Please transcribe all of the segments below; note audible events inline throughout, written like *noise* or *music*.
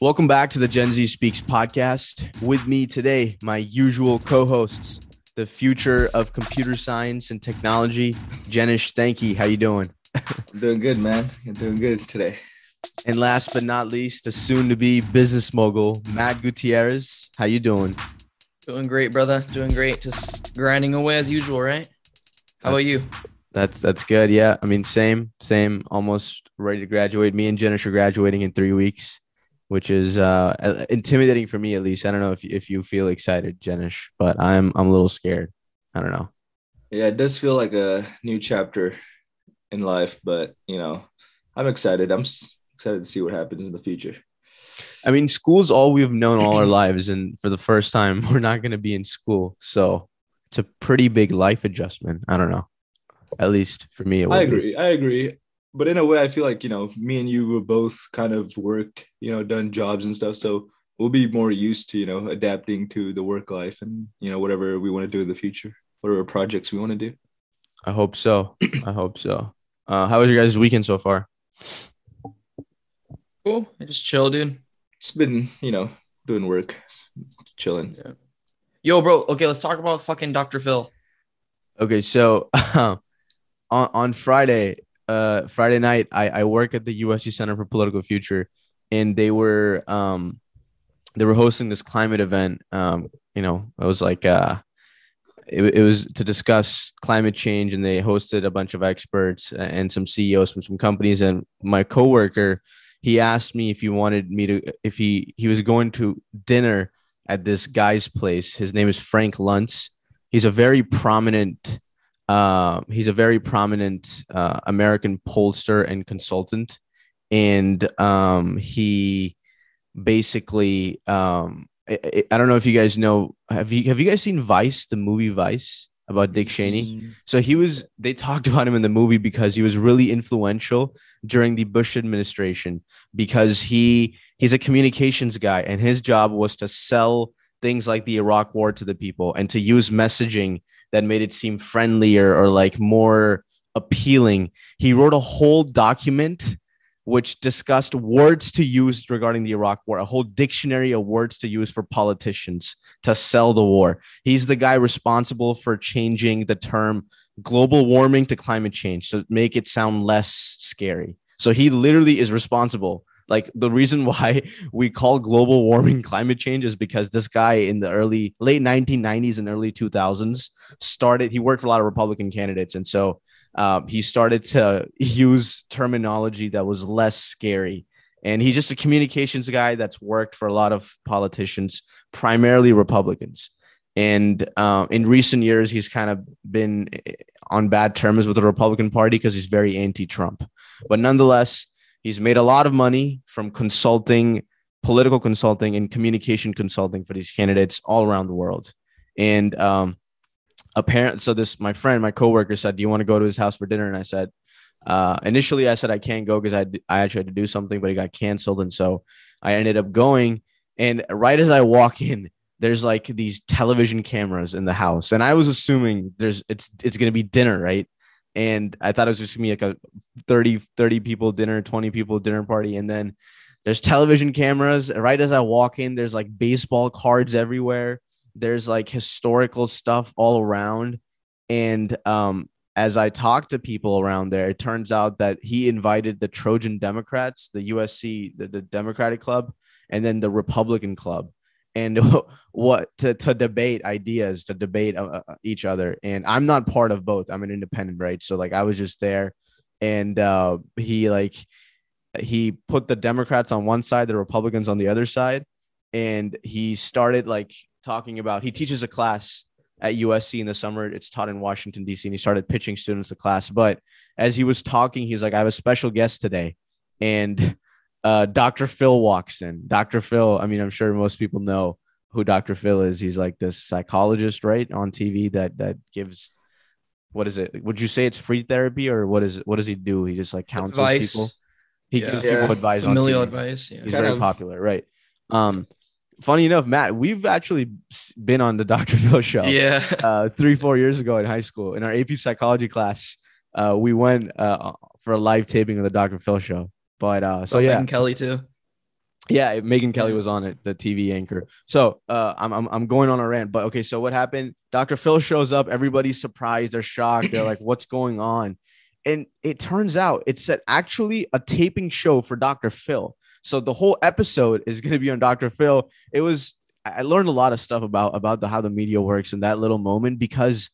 Welcome back to the Gen Z Speaks podcast. With me today, my usual co-hosts, the future of computer science and technology, Jenish Thanki. How you doing? I'm doing good, man. I'm doing good today. And last but not least, the soon-to-be business mogul, Matt Gutierrez. How you doing? Doing great, brother. Doing great. Just grinding away as usual, right? How about you? That's that's good. Yeah, I mean, same, same. Almost ready to graduate. Me and Jenish are graduating in three weeks which is uh, intimidating for me at least. I don't know if if you feel excited, Jenish, but I'm I'm a little scared. I don't know. Yeah, it does feel like a new chapter in life, but you know, I'm excited. I'm excited to see what happens in the future. I mean, school's all we've known all our *clears throat* lives, and for the first time, *laughs* we're not going to be in school, so it's a pretty big life adjustment. I don't know. At least for me, I agree. Be. I agree but in a way, I feel like you know, me and you were both kind of worked, you know, done jobs and stuff, so we'll be more used to you know adapting to the work life and you know whatever we want to do in the future, whatever projects we want to do. I hope so. *clears throat* I hope so. Uh, how was your guys' weekend so far? Cool. I just chill, dude. It's been, you know, doing work, chilling. Yeah. Yo, bro. Okay, let's talk about fucking Dr. Phil. Okay, so *laughs* on on Friday, uh, Friday night, I, I work at the USC Center for Political Future, and they were um, they were hosting this climate event. Um, you know, it was like uh, it, it was to discuss climate change, and they hosted a bunch of experts and some CEOs from some companies. And my coworker, he asked me if he wanted me to if he he was going to dinner at this guy's place. His name is Frank Luntz. He's a very prominent uh, he's a very prominent uh, American pollster and consultant, and um, he basically um, I, I, don't know if you guys know have you have you guys seen Vice the movie Vice about Dick Cheney? Mm-hmm. So he was they talked about him in the movie because he was really influential during the Bush administration because he he's a communications guy and his job was to sell things like the Iraq war to the people and to use messaging that made it seem friendlier or like more appealing. He wrote a whole document which discussed words to use regarding the Iraq war, a whole dictionary of words to use for politicians to sell the war. He's the guy responsible for changing the term global warming to climate change to make it sound less scary. So he literally is responsible like the reason *laughs* why we call global warming climate change is because this guy in the early late 1990s and early 2000s started he worked for a lot of republican candidates. And so um, he started to *laughs* use terminology that was less scary. And he's just a communications guy that's worked for a lot of politicians primarily republicans. And uh, in recent years he's kind of been eh, on bad terms with the republican party because he's very anti-trump. But nonetheless He's made a lot of money from consulting, political consulting, and communication consulting for these candidates all around the world. And um, apparently, so this my friend, my coworker said, "Do you want to go to his house for dinner?" And I said, uh, initially, I said I can't go because I I actually had to do something, but it got canceled, and so I ended up going. And right as I walk in, there's like these television cameras in the house, and I was assuming there's it's it's gonna be dinner, right? And I thought it was just gonna be like a 30, 30 people dinner, 20 people dinner party. And then there's television cameras. Right as I walk in, there's like baseball cards everywhere. There's like historical stuff all around. And um, as I talk to people around there, it turns out that he invited the Trojan Democrats, the USC, the, the Democratic Club, and then the Republican Club and *laughs* what to, to debate ideas to debate uh, uh, each other. And i'm not part of both. I'm an independent right? So like i was just there. And uh, he like he put the democrats on one side the republicans on the other side. And he started like talking about he teaches a class at usc in the summer. It's taught in washington d.c and he started pitching students the class. But as he was talking he was like i have a special guest today. And uh, Dr. Phil walks in. Dr. Phil, I mean, I'm sure most people know who Dr. Phil is. He's like this psychologist, right, on TV that that gives what is it? Would you say it's free therapy or what is it? What does he do? He just like counsels advice. people. He yeah. gives yeah. people advice Familial on TV. advice. Yeah. He's kind very of. popular, right? Um, funny enough, Matt, we've actually been on the Dr. *laughs* Phil show. Yeah. Uh, three, four years ago in high school in our AP psychology class, uh, we went uh, for a live taping of the Dr. Phil show. But uh, so yeah, and Kelly too. Yeah, Megyn Kelly was on it, the TV anchor. So uh, I'm, I'm I'm going on a rant, but okay. So what happened? Dr. Phil shows up. Everybody's surprised. They're shocked. They're like, "What's going on?" And it turns out it's actually a taping show for Dr. Phil. So the whole episode is going to be on Dr. Phil. It was. I I learned a lot of stuff about about the how the media works in that little moment because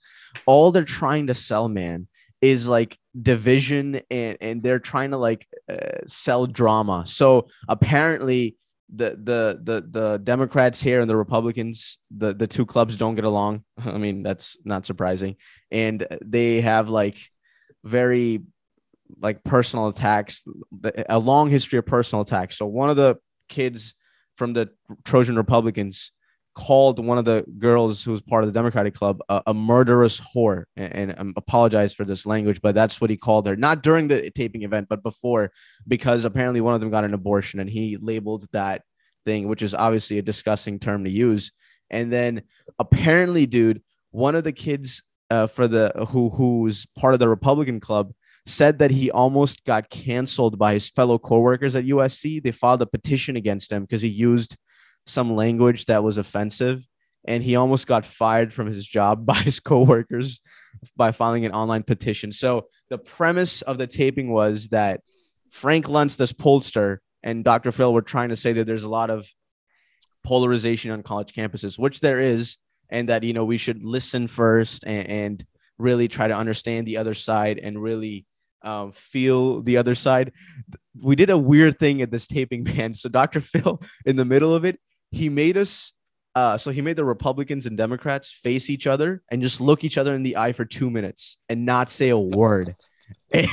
all they're trying to sell, man, is like division and and they're trying to like uh, sell drama. So apparently the the the the Democrats here and the Republicans, the the two clubs don't get along. *laughs* I mean, that's not surprising. And they have like very like personal attacks, a long history of personal attacks. So one of the kids from the Trojan Republicans called one of the girls who was part of the Democratic Club a, murderous whore, and, and I apologize for this language, but that's what he called her. Not during the taping event, but before, because apparently one of them got an abortion, and he labeled that thing, which is obviously a disgusting term to use. And then apparently, dude, one of the kids uh, for the who who's part of the Republican Club said that he almost got canceled by his fellow coworkers at USC. They filed a petition against him because he used some language that was offensive and he almost got fired from his job *laughs* by his coworkers by filing an online petition. So the premise of the taping was that Frank Luntz, this pollster, and Dr. Phil were trying to say that there's a lot of polarization on college campuses, which there is, and that you know we should listen first and, and really try to understand the other side and really um, feel the other side. We did a weird thing at this taping, *laughs* man. So Dr. Phil, in the middle of it, he made us. Uh, so he made the Republicans and Democrats face each other and just look each other in the eye for two minutes and not say a word. *laughs*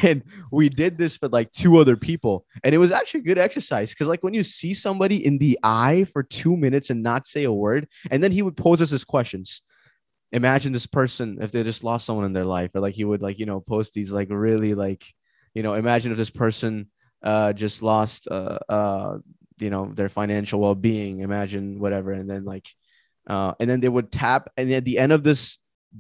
And we did this for like two other people, and it was actually good exercise because, like, when you see somebody in the eye for two minutes and not say a word, and then he would pose us his questions imagine this person if they just lost someone in their life or like he would like you know post these like really like you know imagine if this person uh just lost uh uh you know their financial well-being imagine whatever and then like uh and then they would tap and at the end of this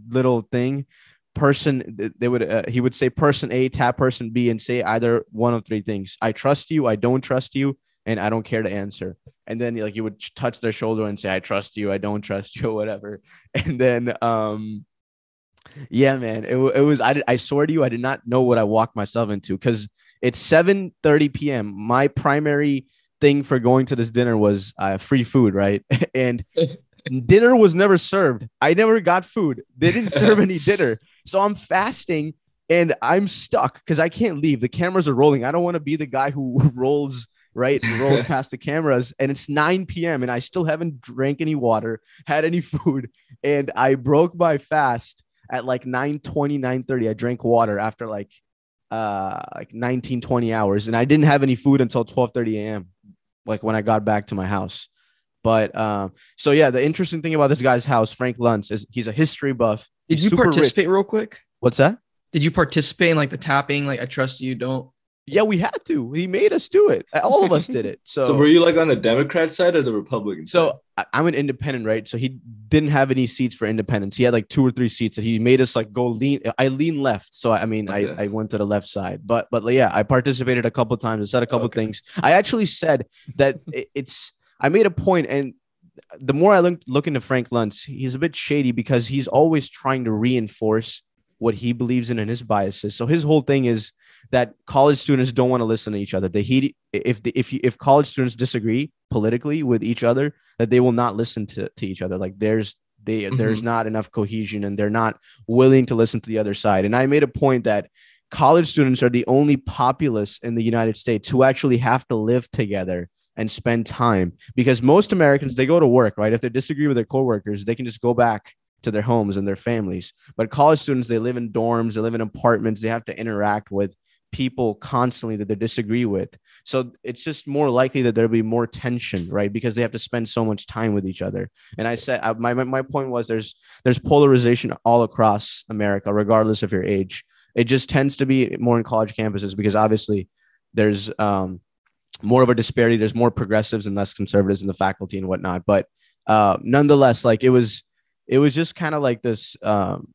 little thing person they would uh, he would say person a tap person b and say either one of three things. I trust you i don't trust you and i don't care to answer. And then like you would touch their shoulder and say i trust you i don't trust you or *laughs* whatever. And then um yeah man it, it was I, I swear to you i did not know what i walked myself into because it's 7 30 p.m my primary thing for going to this dinner was uh, free food right? *laughs* And dinner was never served. I never got food. They didn't *laughs* serve any dinner. So i'm fasting and i'm stuck because i can't leave. The cameras are rolling. I don't want to be the guy who *laughs* rolls right And rolls past the cameras. And it's 9 p.m and i still haven't drank any water had any food. And i broke my fast at like 9 20 9 30 i drank water after like uh like 19 20 hours and i didn't have any food until 12 30 a.m like when i got back to my house but um so yeah the interesting thing about this guy's house frank luntz is he's a history buff Did you super rich. participate real quick? what's that Did you participate in like the tapping? Like I trust you, don't. Yeah we had to he made us do it all of us did it *laughs* so So, were you like on the Democrat side or the Republican side? So I'm an independent, right? So he didn't have any seats for independence. He had like two or three seats that he made us like go lean. I lean left, so I mean, Okay. I, I went to the left side. But but yeah, I participated a couple times. I said a couple Okay. things. I actually said that *laughs* it's. I made a point, and the more I look look into Frank Luntz, he's a bit shady because he's always trying to reinforce what he believes in and his biases. So his whole thing is that college students don't want to listen to each other. They he if the, if you, if college students disagree politically with each other, that they will not listen to, to each other. Like there's they mm-hmm. there's not enough cohesion and they're not willing to listen to the other side. And I made a point that college students are the only populace in the United States who actually have to live together and spend time because most Americans they go to work, right? If they disagree with their coworkers, they can just go back to their homes and their families. But college students, they live in dorms, they live in apartments, they have to interact with people constantly that they disagree with. So it's just more likely that there'll be more tension, right? Because they have to spend so much time with each other. And I said I, my my- point was there's there's polarization all across America, regardless of your age. It just tends to be more in college campuses because obviously there's um, more of a disparity. There's more progressives and less conservatives in the faculty and whatnot. But uh, nonetheless, like it was, it was just kind of like this. Um,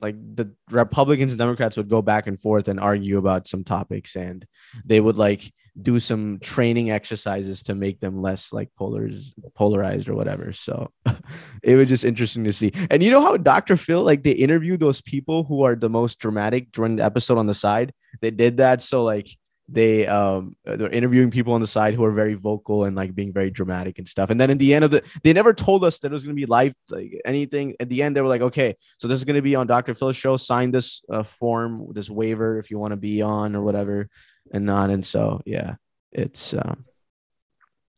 like the Republicans and Democrats would go back and forth and argue about some topics, and they would like do some training exercises to make them less like polars polarized or whatever. So *laughs* it was just interesting to see. And you know how Dr. Phil like they interview those people who are the most dramatic during the episode on the side. They did that so like they um they're interviewing people on the side who are very vocal and like being very dramatic and stuff. And then in the end of the they never told us that it was gonna be live like anything. At the end, they were like, okay, so this is gonna be on Dr. Phil's show. Sign this uh, form, this waiver if you want to be on or whatever, and not. And so yeah, it's um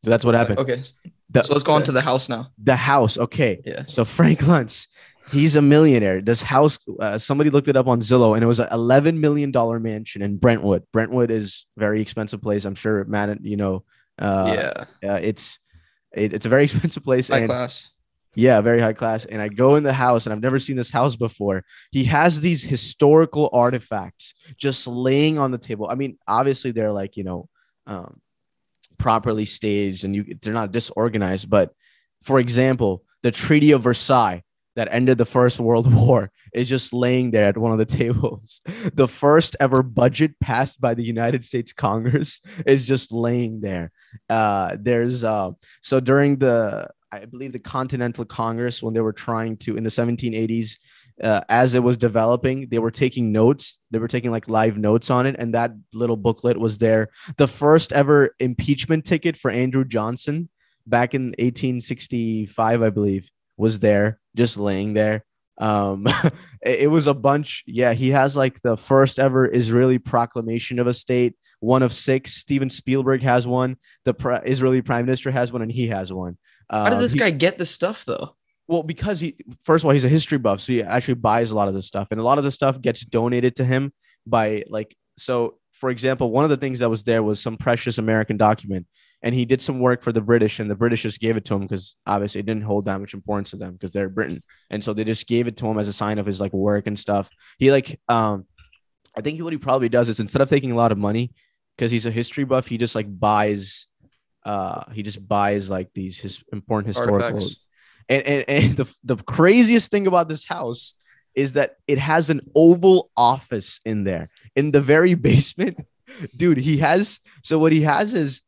so that's what happened. Okay. The- so let's go on to the house now. The house, okay. Yeah. So Frank Luntz, he's a millionaire. This house, uh, somebody looked it up on Zillow, and it was an eleven million dollar mansion in Brentwood. Brentwood is very expensive place. I'm sure, man. You know, uh, yeah. uh, it's it, it's a very *laughs* expensive place, High and class. yeah, very high class. And I go in the house, and I've never seen this house before. He has these historical artifacts just laying on the table. I mean, obviously they're like you know, um, properly staged, and you they're not disorganized. But for example, the Treaty of Versailles that ended the First World *laughs* War is just laying there at one of the tables. *laughs* The first ever budget passed by the United States Congress *laughs* is just laying there. Uh, there's uh, so during the I believe the Continental Congress when they were trying to in the 1780s. Uh, as it was developing, they were taking notes. They were taking like live notes on it, and that little booklet was there. The first ever impeachment ticket for Andrew Johnson back in 1865, I believe, was there, just laying there. Um, *laughs* it, it was a bunch. Yeah, he has like the first ever Israeli proclamation of a state, one of six. Steven Spielberg has one. The pre- Israeli prime minister has one, and he has one. How did Um, this he- guy get this stuff though? well, because he first of all, he's a history buff, so he actually buys a lot of this stuff, and a lot of the stuff gets donated to him by like so. For example, one of the things that was there was some precious American document, and he did some work for the British, and the British just gave it to him because obviously it didn't hold that much importance to them because they're Britain, and so they just gave it to him as a sign of his like work and stuff. He like um, I think what he probably does is instead of taking a lot of money because he's a history buff, he just like buys, uh, he just buys like these his important historical Artifacts. and, and, and the, the craziest thing about this house is that it has an oval office in there in the very *laughs* basement dude he has so what he has is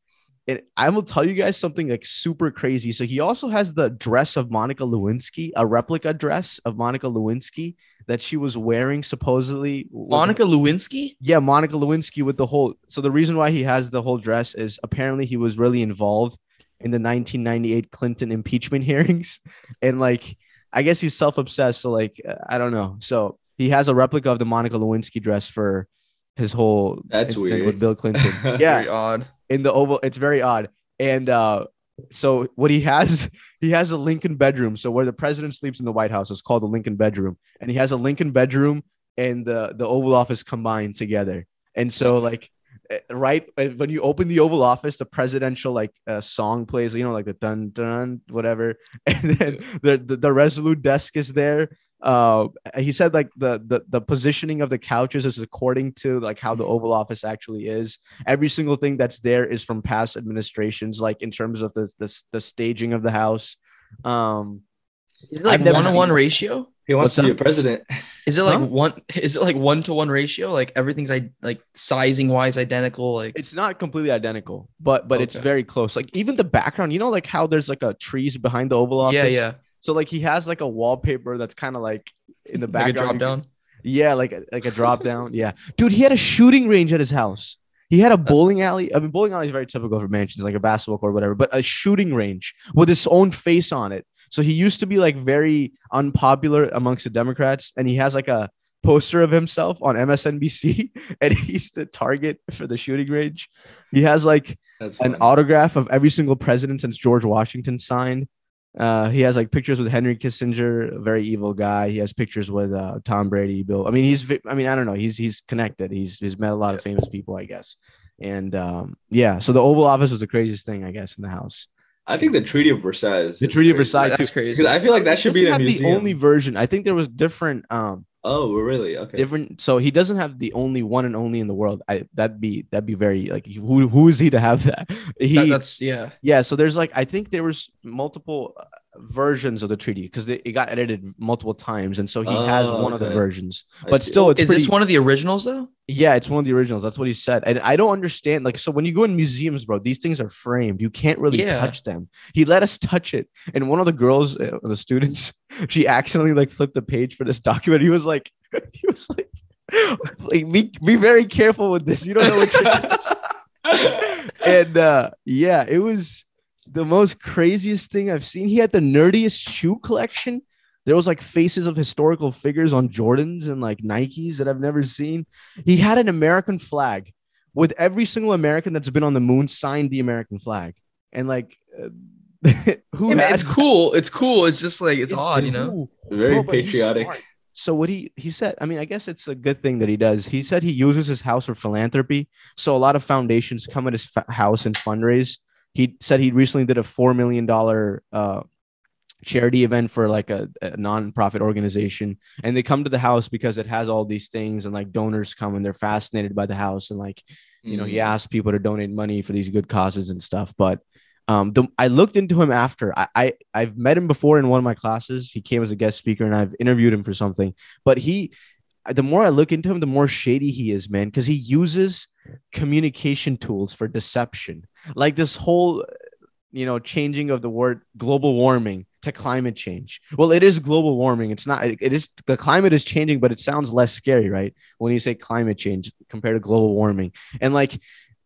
and I will tell you guys something like super crazy. So he also has the dress of Monica Lewinsky, a replica dress of Monica Lewinsky that she was wearing supposedly. Monica Lewinsky? yeah, Monica Lewinsky with the whole. So the reason why he has the whole dress is apparently he was really involved in the 1998 Clinton impeachment *laughs* hearings, and like I guess he's self-obsessed. So like uh, I don't know. So he has a replica of the Monica Lewinsky dress for his whole. That's weird. with Bill Clinton. *laughs* Yeah. Very yeah, odd. In the oval. It's very odd. And uh, so what he has, *laughs* he has a Lincoln bedroom. So where the president sleeps in the White House is called the Lincoln bedroom, and he has a Lincoln bedroom and the the Oval Office combined together. And so like eh, right eh, when you open the Oval Office, the presidential like uh, song plays, you know, like the dun dun whatever, *laughs* and then the the, the Resolute desk is there. Uh, he said like the, the the positioning of the couches is according to like how the Oval Office actually is every single thing that's there is from past administrations like in terms of the the, the staging of the house um Is it like I've one to one seen- ratio? He wants What's to be a president. Is it like Huh? one? Is it like one to one ratio? Like everything's I like sizing wise identical. Like it's not completely identical but but it's very close like even the background you know like how there's like a trees behind the oval office yeah, yeah, so like he has like a wallpaper that's kind of like in the like a background drop down. yeah like a, like a drop down yeah dude he had a shooting range at his house he had a bowling alley. I mean, bowling alley is very typical for mansions, like a basketball court, or whatever. But a shooting range with his own face on it. So he used to be like very unpopular amongst the Democrats, and he has like a poster of himself on MSNBC, *laughs* and he's the target for the shooting range. He has like an autograph of every single president since George Washington signed. Uh, he has like pictures with Henry Kissinger, a very evil guy. He has pictures with uh, Tom Brady, Bill. I mean, he's. I mean, I don't know. He's he's connected. He's he's met a lot of famous people, I guess. And um, yeah, so the Oval Office was the craziest thing, I guess, in the house. I think the Treaty of Versailles. The Treaty of crazy. Versailles, That's too. crazy. I feel like that should be Doesn't in a have museum. the only version. I think there was different. Um, Oh, really? Okay. different. So he doesn't have the only one and only in the world. I that'd be that'd be very like who who is he to have that? *laughs* He That- that's yeah. yeah so there's like i think there was multiple uh, versions of the treaty because it got edited multiple times, and so he has Oh, one of the versions. But still, it's Is pretty, this one of the originals though? Yeah, it's one of the originals. That's what he said. And I don't understand. Like, so when you go in museums, bro, these things are framed. You can't really Yeah. touch them. He let us touch it. And one of the girls, uh, the students, *laughs* she accidentally like flipped the page for this *laughs* document. He was like, *laughs* he was like, like be, be very careful with this. You don't know what you're and uh yeah, it was the most craziest thing I've seen. He had the nerdiest shoe collection. There was like faces of historical figures on Jordans and like Nikes that I've never seen. He had an American flag with every single American that's been on the moon signed the American flag. And like uh, *laughs* who Yeah, man, it's cool. It's cool. It's just like it's, It's- odd, you know. cool. Very Bro, patriotic. So what he he said, I mean, I guess it's a good thing that he does. He said he uses his house for philanthropy. So a lot of foundations come at his fa- house and fundraise. He said he recently did a four million dollar uh, charity event for like a, a nonprofit organization, and they come to the house because it has all these things, and like donors come and they're fascinated by the house, and like you know he Mm. asked people to donate money for these good causes and stuff. But um the, i looked into him after. I, I i've met him before in one of my classes. He came as a guest speaker and i've interviewed him for something. But he the more i look into him the more shady he is man because he uses communication tools for deception. Like this whole you know changing of the word global warming to climate change. Well it is global warming. It's not it, is the climate is changing but it sounds less scary right? When you say climate change compared to global warming. And like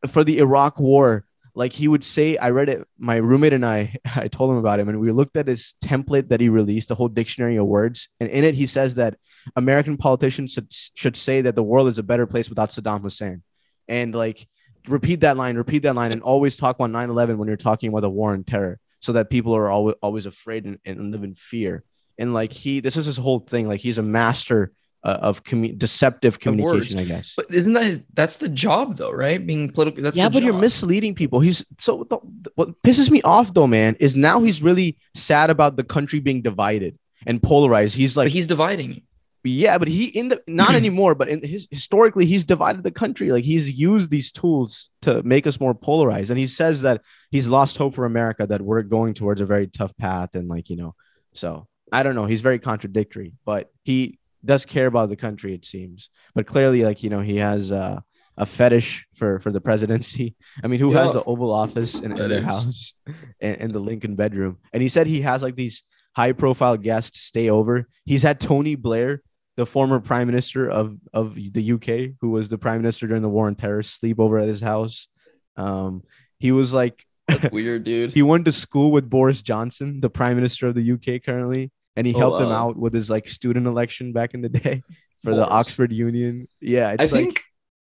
for the Iraq war, like he would say, I read it, my roommate and I, *laughs* I told him about him, and we looked at his template that he released, the whole dictionary of words. And in it, he says that American politicians should, should say that the world is a better place without Saddam Hussein. And like, repeat that line, repeat that line, and always talk about 9 11 when you're talking about the war and terror so that people are always, always afraid and, and live in fear. And like, he, this is his whole thing. Like, he's a master uh, of commu- deceptive communication, I guess. But isn't that his, that's the job though, right? Being political. That's yeah, but you're misleading people. He's so the, what pisses me off though, man, is now he's really sad about the country being divided and polarized. He's But like, he's dividing. Yeah, but he in the not *clears throat* anymore, but in his historically he's divided the country. Like he's used these tools to make us more polarized, and he says that he's lost hope for America, that we're going towards a very tough path, and like you know, so I don't know. He's very contradictory, but he does care about the country, it seems. But clearly, like you know, he has uh, a fetish for for the presidency. *laughs* I mean, who has the Oval Office in, in their house *laughs* and, and the Lincoln bedroom? And he said he has like these high profile guests stay over. He's had Tony Blair, the former prime minister of of the UK, who was the prime minister during the war on terror, sleep over at his house. Um, he was like That's weird, dude. *laughs* he went to school with Boris Johnson, the prime minister of the UK currently, and he Oh, helped him out with his like student election back in the day *laughs* for the Oxford Union. Yeah, I like think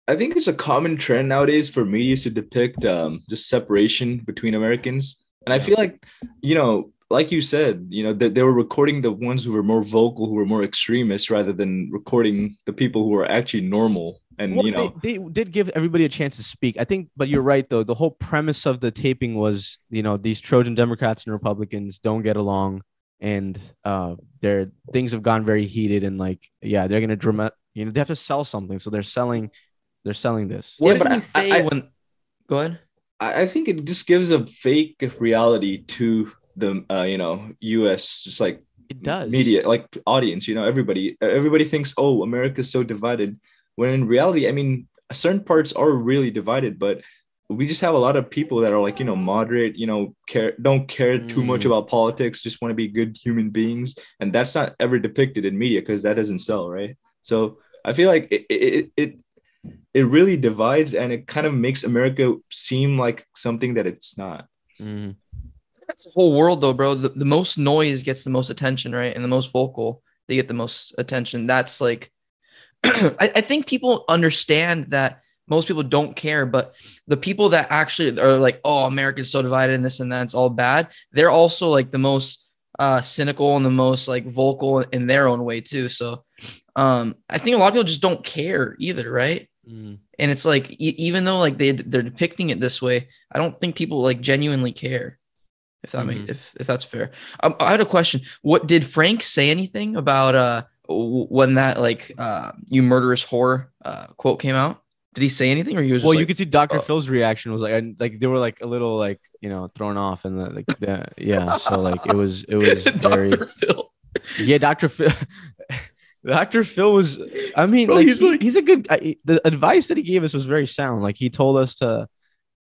I think it's a common trend nowadays for media to depict um, just separation between Americans, and I feel like you know, like you said, you know, they, they were recording the ones who were more vocal, who were more extremists, rather than recording the people who were actually normal. And Well, you know, they, they did give everybody a chance to speak. I think, but you're right though. The whole premise of the taping was, you know, these Trojan Democrats and Republicans don't get along, and uh, their things have gone very heated, and like, yeah, they're gonna drama. You know, they have to sell something, so they're selling, they're selling this. What yeah, but did I, he say when go ahead. I, I think it just gives a fake reality to the uh, you know U.S. just like It does. media like audience you know everybody everybody thinks oh america's so divided when in reality i mean certain parts are really divided but we just have a lot of people that are like you know moderate you know care don't care too much Mm. about politics just want to be good human beings and that's not ever depicted in media because that doesn't sell right so i feel like it it, it it really divides and it kind of makes america seem like something that it's not Mhm. That's the whole world, though, bro. The, the most noise gets the most attention, right? And the most vocal, they get the most attention. That's like, *clears throat* I, I think people understand that most people don't care, but the people that actually are like, oh, America's so divided and this and that, it's all bad. They're also like the most uh, cynical and the most like vocal in their own way, too. So um, I think a lot of people just don't care either, right? Mhm. And it's like, e- even though like they they're depicting it this way, I don't think people like genuinely care. If that Mhm. makes if if that's fair. Um, I had a question. What did Frank say anything about uh when that like uh you murderous whore uh quote came out? Did he say anything, or he was? well, you could see Dr. uh, Phil's reaction was like, and like they were like a little like you know thrown off, and the, like the, yeah, so like it was it was *laughs* very. Phil. yeah, Dr. Phil. *laughs* Dr. Phil was, I mean, Bro, like, he's he- like- he's a good. I, the advice that he gave us was very sound. Like he told us to,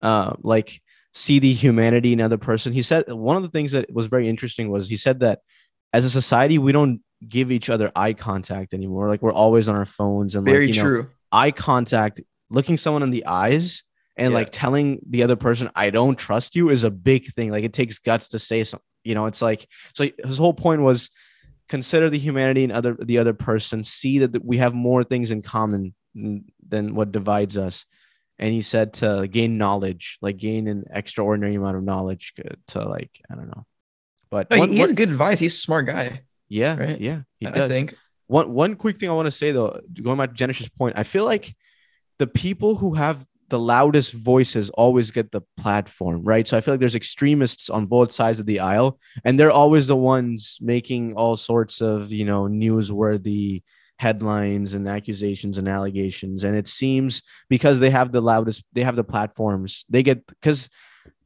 uh, like see the humanity in another person. He said one of the things that was very interesting was he said that as a society we don't give each other eye contact anymore. Like we're always on our phones and Very like you know, true. eye contact, looking someone in the eyes and Yeah. like telling the other person, I don't trust you is a big thing. Like it takes guts to say something, you know, it's like, so his whole point was consider the humanity in other, the other person, see that we have more things in common than what divides us. And he said to gain knowledge, like gain an extraordinary amount of knowledge to, to like, I don't know. But No, he- one- he has one- good advice. He's a smart guy. yeah, right? yeah, he I does. think. One one quick thing I want to say though, going back to Jenish's point, I feel like the people who have the loudest voices always get the platform, right? So I feel like there's extremists on both sides of the aisle, and they're always the ones making all sorts of you know newsworthy headlines and accusations and allegations. And it seems because they have the loudest, they have the platforms, they get because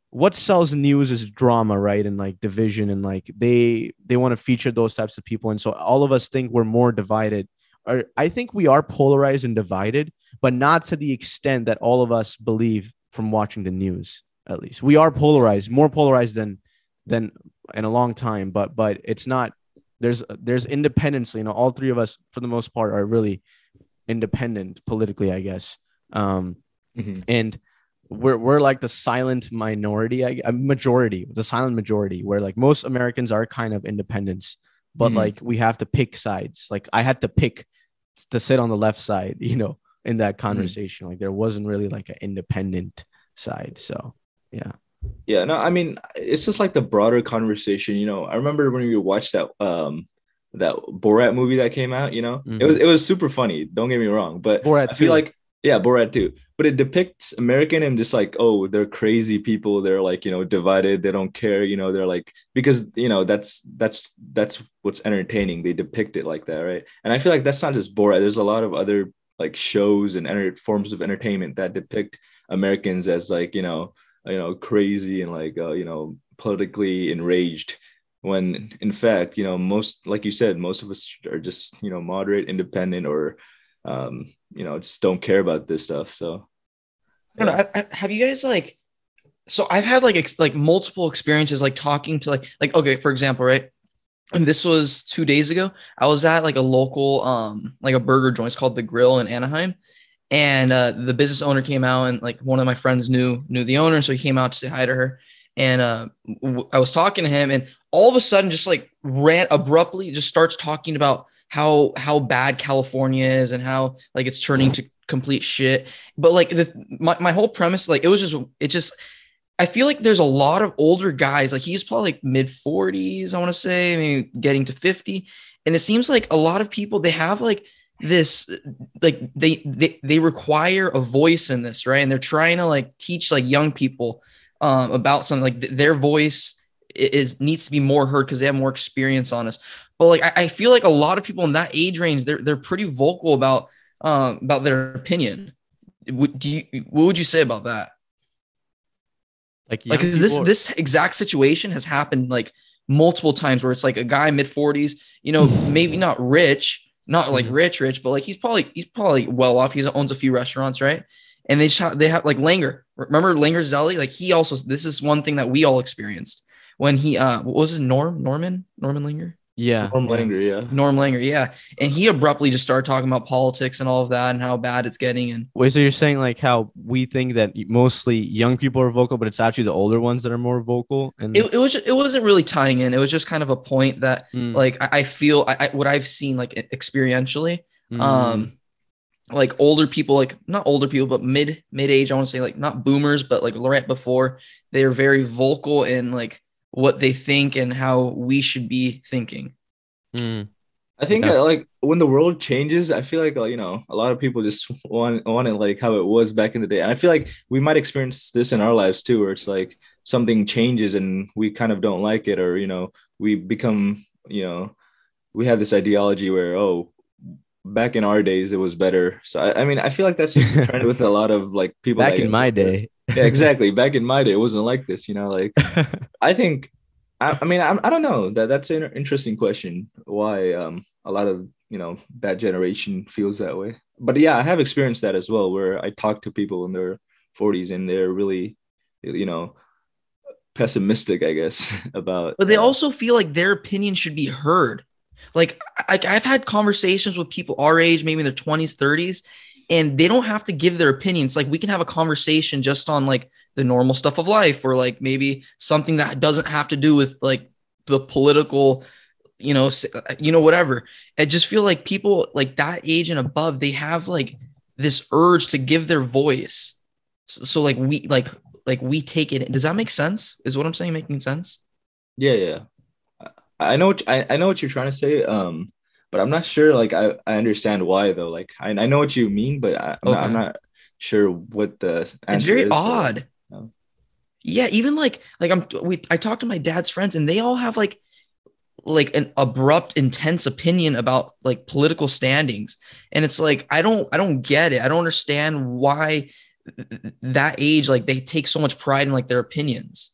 what sells news is drama right? And like division and like they they want to feature those types of people. And so all of us think we're more divided. Or i think we are polarized and divided but not to the extent that all of us believe from watching the news at least. We are polarized more polarized than than in a long time but but it's not there's there's independence you know all three of us for the most part are really independent politically i guess um Mhm. and we're we're like the silent minority, I, a majority, the silent majority, where like most Americans are kind of independents, but Mhm. like we have to pick sides. Like I had to pick to sit on the left side, *laughs* you know, in that conversation. Like there wasn't really like an independent side. So yeah, Yeah, no, I mean, it's just like the broader conversation. You know, I remember when we watched that um that Borat movie that came out. You know, it was it was super funny. Don't get me wrong, but Borat I feel too. like yeah, Borat too. But it depicts American and just like oh, they're crazy people. They're like you know divided. They don't care. You know, they're like because you know that's that's that's what's entertaining. They depict it like that, right? And I feel like that's not just Borat. There's a lot of other like shows and enter- forms of entertainment that depict Americans as like you know you know crazy and like uh, you know politically enraged when in fact you know most like you said most of us are just you know moderate independent or um you know just don't care about this stuff so I don't know. I, I, have you guys like? So I've had like ex- like multiple experiences like talking to like like okay for example right, and this was two days ago. I was at like a local um like a burger joint. It's called the Grill in Anaheim, and uh, the business owner came out and like one of my friends knew knew the owner, so he came out to say hi to her. And uh, w- I was talking to him, and all of a sudden, just like ran abruptly, just starts talking about how how bad California is and how like it's turning to complete shit but like the my, my whole premise like it was just it just i feel like there's a lot of older guys like he's probably like mid 40s i want to say maybe getting to 50 and it seems like a lot of people they have like this like they they, they require a voice in this right and they're trying to like teach like young people um about something like th- their voice is needs to be more heard because they have more experience on us but like I, I feel like a lot of people in that age range they're they're pretty vocal about um, about their opinion. Would do you what would you say about that? like, Like this this exact situation has happened like multiple times where it's like a guy mid 40s, you know, maybe not rich, not like Mhm. rich, rich, but like he's probably he's probably well off. He owns a few restaurants, right? And they shot they have like Langer. Remember Langer's Deli? Like he also this is one thing that we all experienced when he uh what was his Norm Norman Norman Langer yeah, Norm. Langer, yeah Norm Langer yeah and he abruptly just started talking about politics and all of that and how bad it's getting and Wait, so you're saying like how we think that mostly young people are vocal, but it's actually the older ones that are more vocal? And it, it was it wasn't really tying in it was just kind of a point that Mm, like I, I feel I, I what I've seen like experientially mm, um like older people like not older people but mid mid age I want to say like not boomers but like right before they're very vocal and like what they think and how we should be thinking mm. I think Yeah. that, like when the world changes, I feel like uh, you know a lot of people just want want it like how it was back in the day. And I feel like we might experience this in our lives too, where it's like something changes and we kind of don't like it, or you know we become you know we have this ideology where oh back in our days it was better. So I, I mean, I feel like that's just a trend with a lot of like people *laughs* Back that in my older. day. Yeah, exactly. Back in my day, it wasn't like this. You know, like *laughs* I think. I, I mean, I, I don't know. That that's an interesting question. Why um a lot of you know that generation feels that way. But yeah, I have experienced that as well, where I talk to people in their 40s and they're really, you know, pessimistic, I guess, *laughs* about. but they uh, also feel like their opinion should be heard. Like, like I've had conversations with people our age, maybe in their 20s, 30s, and they don't have to give their opinions. Like, we can have a conversation just on like the normal stuff of life, or like maybe something that doesn't have to do with like the political, you know, you know, whatever. I just feel like people like that age and above, they have like this urge to give their voice. So, so like we like like we take it. Does that make sense? Is what I'm saying making sense? Yeah, yeah. I, I know what I, I know what you're trying to say. Um, but I'm not sure. Like, I, I understand why though. Like, I, I know what you mean, but I, I'm, not, I'm Okay. not sure what the it's answer very is for that. odd. No. Yeah, even like like I'm we I talked to my dad's friends and they all have like like an abrupt intense opinion about like political standings and it's like I don't I don't get it. I don't understand why th- th- that age like they take so much pride in like their opinions.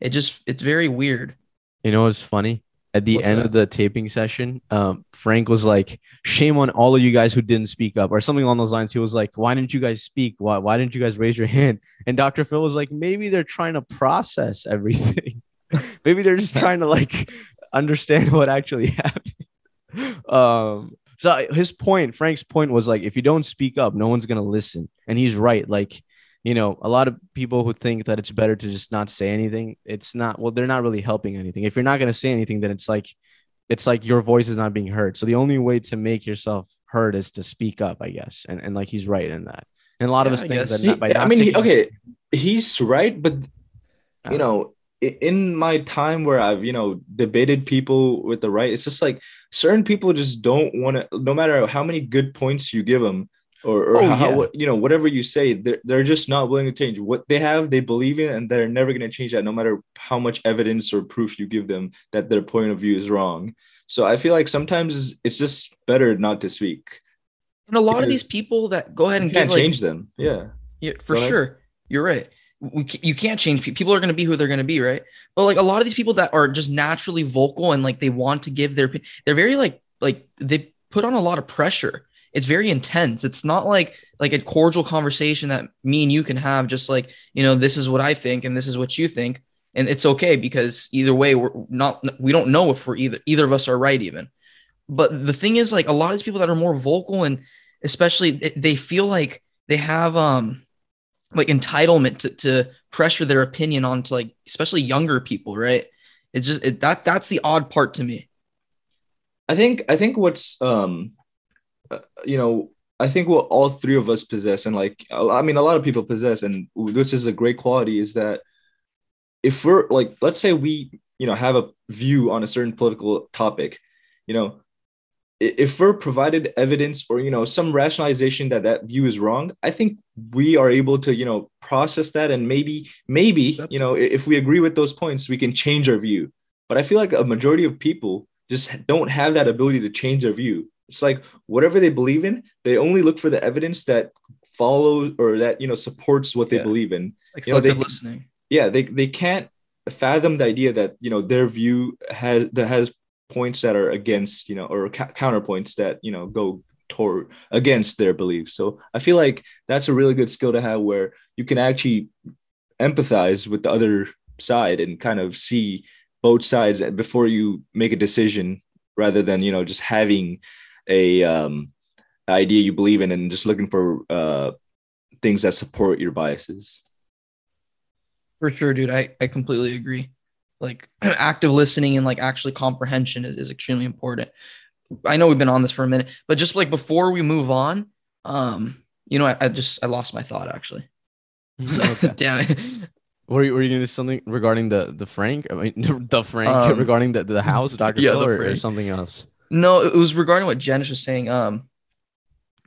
It just it's very weird. You know what's funny? At the What's end that? of the taping session, um, Frank was like, "Shame on all of you guys who didn't speak up," or something along those lines. He was like, "Why didn't you guys speak? Why Why didn't you guys raise your hand?" And Dr. Phil was like, "Maybe they're trying to process everything. *laughs* Maybe they're just trying to like understand what actually *laughs* happened." Um. So his point, Frank's point, was like, if you don't speak up, no one's gonna listen, and he's right. Like you know, a lot of people who think that it's better to just not say anything, it's not, well, they're not really helping anything. If you're not going to say anything, then it's like, it's like your voice is not being heard. So the only way to make yourself heard is to speak up, I guess. And, and like, he's right in that. And a lot of us I think guess. that He- not, by I not mean, he- okay, he's right, but you know, in my time where I've you know debated people with the right, it's just like certain people just don't want to. No matter how many good points you give them, or, or Oh, how yeah. you know whatever you say, they're they're just not willing to change what they have. They believe in, and they're never going to change that, no matter how much evidence or proof you give them that their point of view is wrong. So I feel like sometimes it's just better not to speak. And a lot of these people that go ahead and can't give like change them. Yeah. Yeah, for sure. You're right. We you can't change people. People are going to be who they're going to be, right? But like a lot of these people that are just naturally vocal and like they want to give their, they're very like like they put on a lot of pressure. It's very intense. It's not like like a cordial conversation that me and you can have. Just like you know, this is what I think and this is what you think, and it's okay because either way, we're not. We don't know if we're either either of us are right even. But the thing is, like a lot of these people that are more vocal and especially they- feel like they have um like entitlement to, to pressure their opinion onto like especially younger people right it's just it, that that's the odd part to me I think I think what's um Uh, you know I think what all three of us possess and like I mean a lot of people possess and which is a great quality is that if we're like let's say we you know have a view on a certain political topic you know if we're provided evidence or you know some rationalization that that view is wrong i think we are able to you know process that and maybe maybe you know if we agree with those points we can change our view. But i feel like a majority of people just don't have that ability to change their view it's like whatever they believe in they only look for the evidence that follows or that you know supports what they believe in. Like You know, they- listening. Yeah they, they can't fathom the idea that you know their view has that has points that are against you know or ca- counterpoints that you know go toward against their beliefs. So i feel like that's a really good skill to have where you can actually empathize with the other side and kind of see both sides before you make a decision rather than you know just having a um idea you believe in and just looking for uh things that support your biases? For sure dude. I i completely agree. Like *clears throat* active listening and like actually comprehension is, is extremely important. I know we've been on this for a minute but just like before we move on um you know i, I just i lost my thought actually. *laughs* Okay. *laughs* damn it. Were you, were you gonna do something regarding the the Frank? I mean, *laughs* the Frank Um, regarding the, the house, Doctor yeah, Phil, the or, or something else? No it was regarding what Jenish was saying um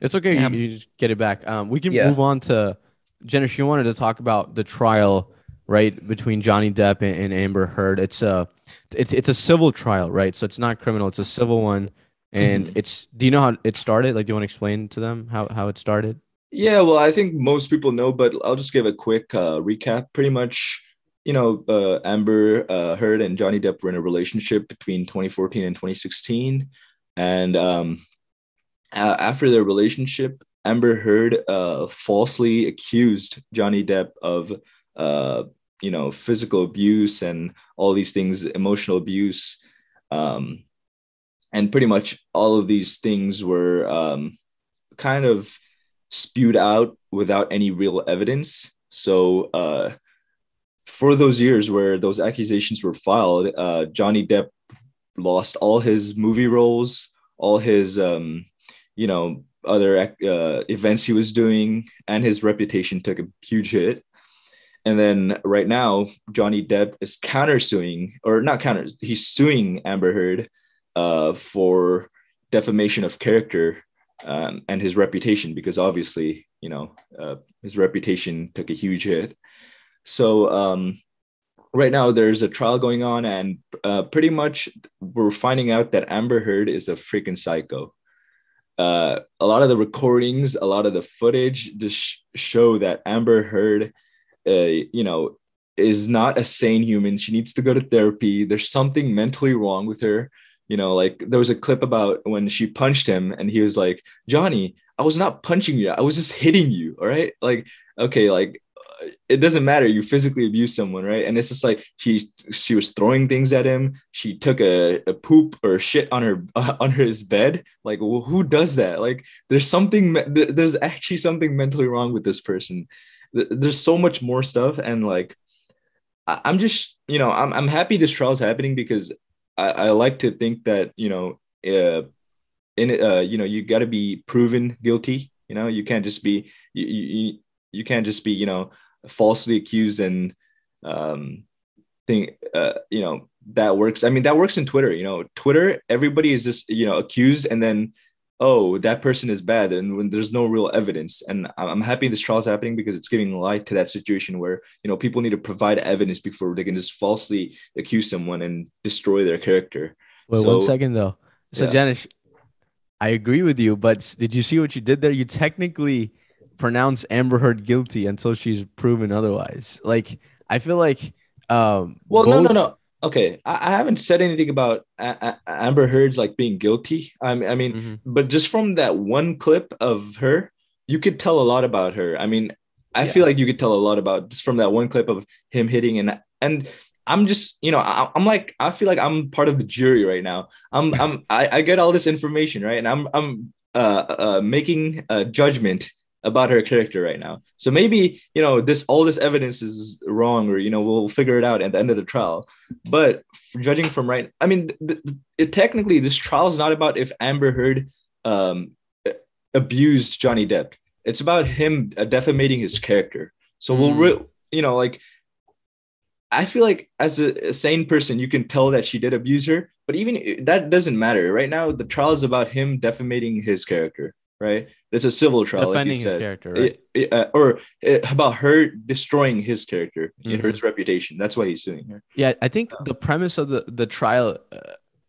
It's okay. Yeah. You, you just get it back. Um, we can Yeah. move on to Jenish. You wanted to talk about the trial, right, between Johnny Depp and, and Amber Heard. It's a, it's it's a civil trial, right? So it's not criminal. It's a civil one. and Mhm. it's. Do you know how it started? Like, do you want to explain to them how how it started? Yeah, well, I think most people know, but I'll just give a quick uh, recap. Pretty much, you know, uh, Amber uh, Heard and Johnny Depp were in a relationship between 2014 and 2016, and um, uh, after their relationship, Amber Heard uh, falsely accused Johnny Depp of, uh, you know, physical abuse and all these things, emotional abuse, um, and pretty much all of these things were um, kind of spewed out without any real evidence. So, uh, for those years where those accusations were filed, uh, Johnny Depp lost all his movie roles, all his, um, you know, other uh, events he was doing, and his reputation took a huge hit. And then right now, Johnny Depp is countersuing, or not counter, he's suing Amber Heard uh, for defamation of character um, and his reputation, because obviously, you know, uh, his reputation took a huge hit. So um, right now, there's a trial going on, and uh, pretty much we're finding out that Amber Heard is a freaking psycho. Uh, a lot of the recordings, a lot of the footage just sh- show that Amber Heard, uh, you know, is not a sane human. She needs to go to therapy. There's something mentally wrong with her. You know, like there was a clip about when she punched him, and he was like, "Johnny, I was not punching you. I was just hitting you. All right, like okay, like it doesn't matter. You physically abuse someone, right? And it's just like she she was throwing things at him. She took a, a poop or shit on her uh, *laughs* on his bed. Like well, who does that? Like there's something there's actually something mentally wrong with this person. There's so much more stuff, and like I'm just you know I'm I'm happy this trial is happening because I, I like to think that you know uh, in uh, you know you got to be proven guilty. You know you can't just be you, you you can't just be you know falsely accused and um think uh you know that works i mean that works in twitter you know twitter everybody is just you know accused and then oh that person is bad and when there's no real evidence and i'm happy this trial is happening because it's giving light to that situation where you know people need to provide evidence before they can just falsely accuse someone and destroy their character Wait, one So- second though. So Yeah. Jenish, I agree with you, but did you see what you did there? You technically pronounce Amber Heard guilty until she's proven otherwise. Like I feel like um Well, no, no, both- no. Okay, I, I haven't said anything about A- A- Amber Heard's like being guilty. I mean, I mean, Mhm. but just from that one clip of her, you could tell a lot about her. I mean, I Yeah. feel like you could tell a lot about just from that one clip of him hitting and and I'm just, you know, I, I'm like, I feel like I'm part of the jury right now. I'm, I'm, I, I get all this information, right, and I'm, I'm uh, uh, making a judgment about her character right now. So maybe, you know, this all this evidence is wrong, or you know, we'll figure it out at the end of the trial. But judging from right, I mean, th- th- it, technically, this trial is not about if Amber Heard um, abused Johnny Depp. It's about him uh, defamating his character. So we'll, Mm. re- you know, like I feel like as a, a sane person, you can tell that she did abuse her, but even that doesn't matter. Right now, the trial is about him defamating his character. Right? It's a civil trial, defending like his said. character, right? It- it- uh, or uh, about her destroying his character, in Mhm. his reputation. That's why he's suing her. Yeah, I think the premise of the the trial uh,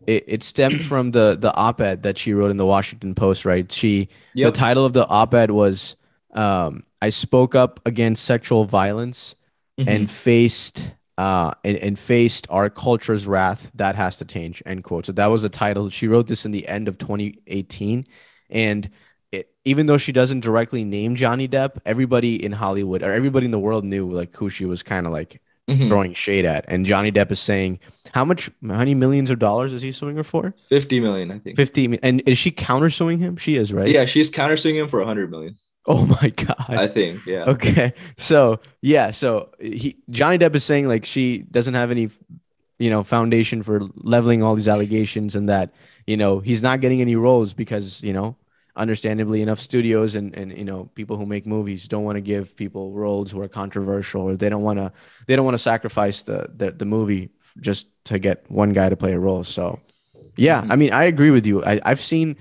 it, it stemmed from the the op-ed that she wrote in the Washington Post, right? She Yep. the title of the op-ed was um, "I spoke up against sexual violence Mm-hmm. and faced uh and, and faced our culture's wrath that has to change." End quote. So that was the title. She wrote this in the end of 2018, and it, even though she doesn't directly name Johnny Depp, everybody in Hollywood or everybody in the world knew like who she was kind of like Mhm. throwing shade at. And Johnny Depp is saying, how much, how many millions of dollars is he suing her for? 50 million, I think. 50. And is she countersuing him? She is, right? Yeah, she's countersuing him for 100 million. Oh my God. I think. Yeah. okay. So, yeah. So he, Johnny Depp is saying like she doesn't have any, you know, foundation for leveling all these allegations and that, you know, he's not getting any roles because, you know, understandably enough studios and, and you know people who make movies don't want to give people roles who are controversial or they don't want to they don't want to sacrifice the, the the movie just to get one guy to play a role. So yeah Mhm. i mean i agree with you. I, i've seen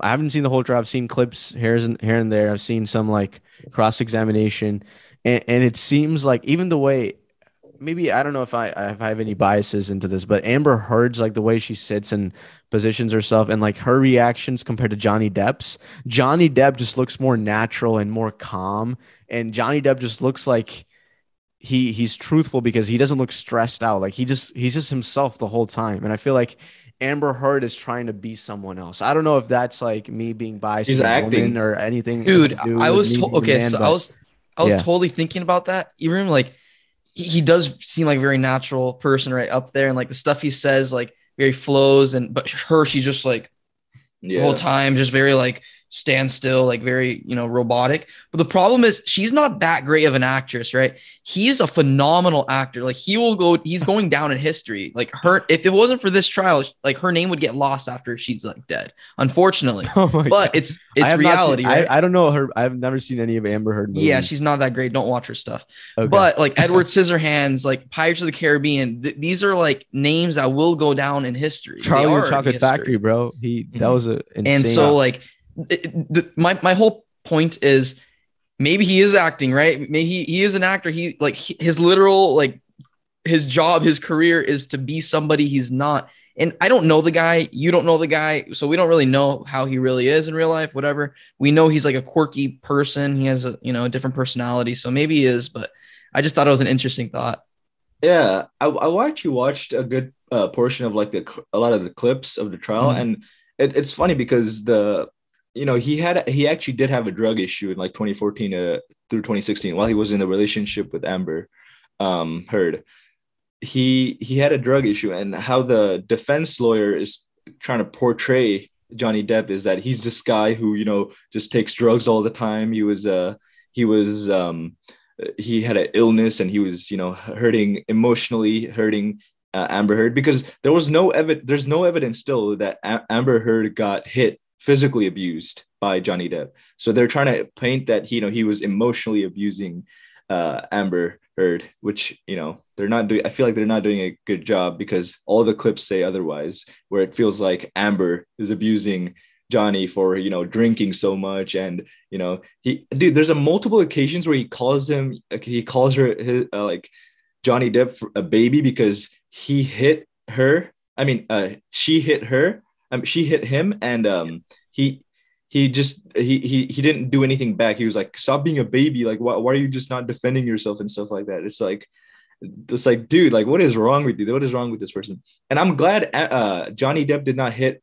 i haven't seen the whole trial i've seen clips here and here and there. I've seen some like cross-examination. And, and it seems like even the way maybe I don't know if I if I have any biases into this, but Amber Heard's like the way she sits and positions herself and like her reactions compared to Johnny Depp's. Johnny Depp just looks more natural and more calm, and Johnny Depp just looks like he he's truthful because he doesn't look stressed out. Like he just he's just himself the whole time, and I feel like Amber Heard is trying to be someone else. I don't know if that's like me being biased She's acting. or anything. dude i was to- okay man, so i was i was yeah. totally thinking about that even like he, does seem like a very natural person right up there and like the stuff he says like very flows and but her she's just like Yeah. the whole time just very like stand still like very you know robotic but the problem is she's not that great of an actress right he's a phenomenal actor like he will go he's going down in history like her if it wasn't for this trial like her name would get lost after she's like dead unfortunately *laughs* Oh my but God. it's it's have not seen- reality right? I, I don't know her. I've never seen any of Amber Heard. Movies. Yeah, she's not that great. Don't watch her stuff. Okay. But like *laughs* Edward Scissorhands, like Pirates of the Caribbean, th- these are like names that will go down in history. Charlie and Chocolate history. Factory, bro. He that Mhm. was a insane. And so like it- the, my my whole point is maybe he is acting, right? Maybe he, he is an actor. He like he- his literal like his job, his career is to be somebody he's not. And I don't know the guy. You don't know the guy. So we don't really know how he really is in real life, whatever. We know he's like a quirky person. He has a, you know, a different personality. So maybe he is, but I just thought it was an interesting thought. Yeah, I, I actually watched a good uh, portion of like the a lot of the clips of the trial, Mhm. and it, it's funny because the you know he had he actually did have a drug issue in like 2014 uh, through 2016 while he was in the relationship with Amber um, Heard. He he had a drug issue, and how the defense lawyer is trying to portray Johnny Depp is that he's this guy who you know just takes drugs all the time. He was uh he was um he had an illness and he was you know hurting emotionally hurting uh, amber heard because there was no evidence there's no evidence still that A- amber heard got hit physically abused by johnny depp. So they're trying to paint that you know he was emotionally abusing uh, amber heard which you know they're not doing i feel like they're not doing a good job because all the clips say otherwise where it feels like amber is abusing johnny for you know drinking so much and you know he dude there's a multiple occasions where he calls him he calls her his, uh, like johnny depp a baby because he hit her i mean uh she hit her um, she hit him and um he he just he, he he didn't do anything back. He was like stop being a baby. Like why, why are you just not defending yourself and stuff like that? It's like it's like dude like what is wrong with you? What is wrong with this person? And i'm glad uh johnny depp did not hit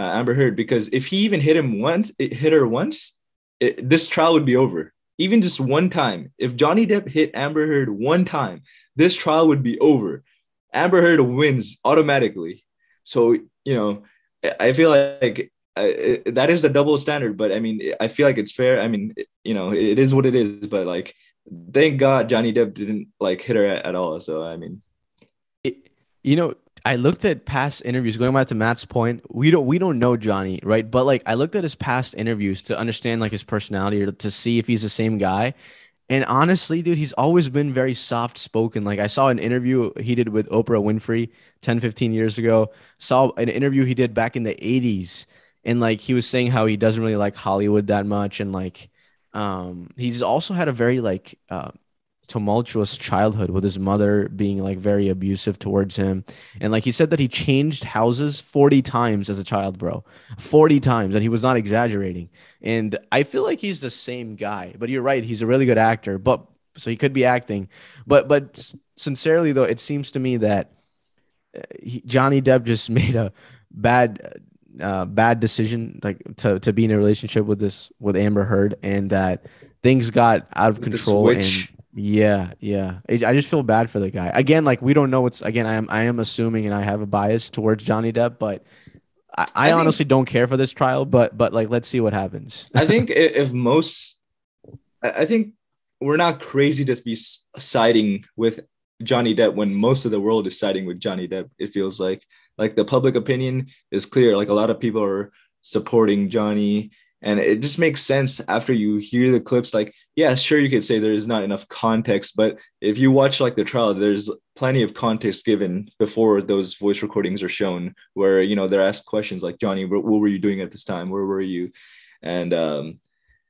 uh, Amber Heard because if he even hit him once, it hit her once, it, this trial would be over. Even just one time, if Johnny Depp hit Amber Heard one time, this trial would be over. Amber Heard wins automatically. So you know, I- I feel like uh, it- that is the double standard. But I mean, I feel like it's fair. I mean, you know, it is what it is. But like, thank God Johnny Depp didn't like hit her at, at all. So I mean, It- you know, I looked at past interviews. Going back to Matt's point, we don't we don't know Johnny, right? But like, I looked at his past interviews to understand like his personality or to see if he's the same guy. And honestly, dude, he's always been very soft spoken. Like I saw an interview he did with Oprah Winfrey 10, 15 years ago. Saw an interview he did back in the 80s. And like he was saying how he doesn't really like Hollywood that much. And like um he's also had a very like uh tumultuous childhood with his mother being like very abusive towards him. And like he said that he changed houses 40 times as a child, bro. 40 times. And he was not exaggerating. And I feel like he's the same guy. But you're right, he's a really good actor. But so he could be acting. But but sincerely though, it seems to me that uh, he, Johnny Depp just *laughs* made a bad uh, bad decision like to to be in a relationship with this with Amber Heard and that things got out of control and. Yeah, yeah. I just feel bad for the guy. Again, like we don't know what's again. I am I am assuming, and I have a bias towards Johnny Depp, but I, I, I think- honestly don't care for this trial. But but like, let's see what happens. I think *laughs* if most, I I think we're not crazy to be siding with Johnny Depp when most of the world is siding with Johnny Depp. It feels like like the public opinion is clear. Like a lot of people are supporting Johnny, and it just makes sense after you hear the clips. Like, yeah, sure, you could say there is not enough context, but if you watch like the trial, there's plenty of context given before those voice recordings are shown, where you know they're asked questions like, Johnny, what, what were you doing at this time? Where were you? And um,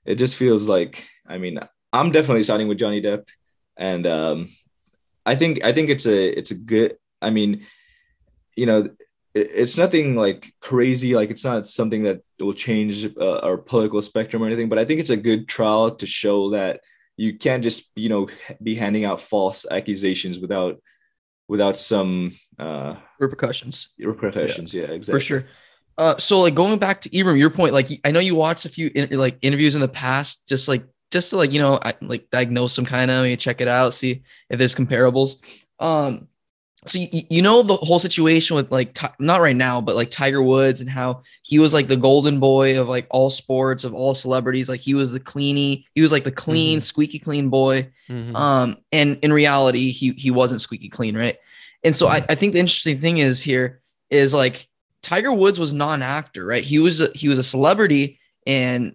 it just feels like, I mean, I'm definitely siding with Johnny Depp, and um, I think I think it's a it's a good. I mean, you know, it, it's nothing like crazy. Like it's not something that will change uh, our political spectrum or anything. But I think it's a good trial to show that you can't just you know be handing out false accusations without without some uh Repercussions. repercussions. Yeah, exactly. for sure. Uh, so like going back to Ibrahim, your point, like I know you watched a few in, like interviews in the past, just like just to like you know I, like diagnose some kind of, maybe check it out, see if there's comparables. Um, so you, you know the whole situation with like not right now, but like Tiger Woods and how he was like the golden boy of like all sports of all celebrities, like he was the cleanie, he was like the clean, squeaky clean boy. Mhm. Um, and in reality, he he wasn't squeaky clean, right? And so I, I think the interesting thing is here is like Tiger Woods was not an actor, right? He was a, he was a celebrity and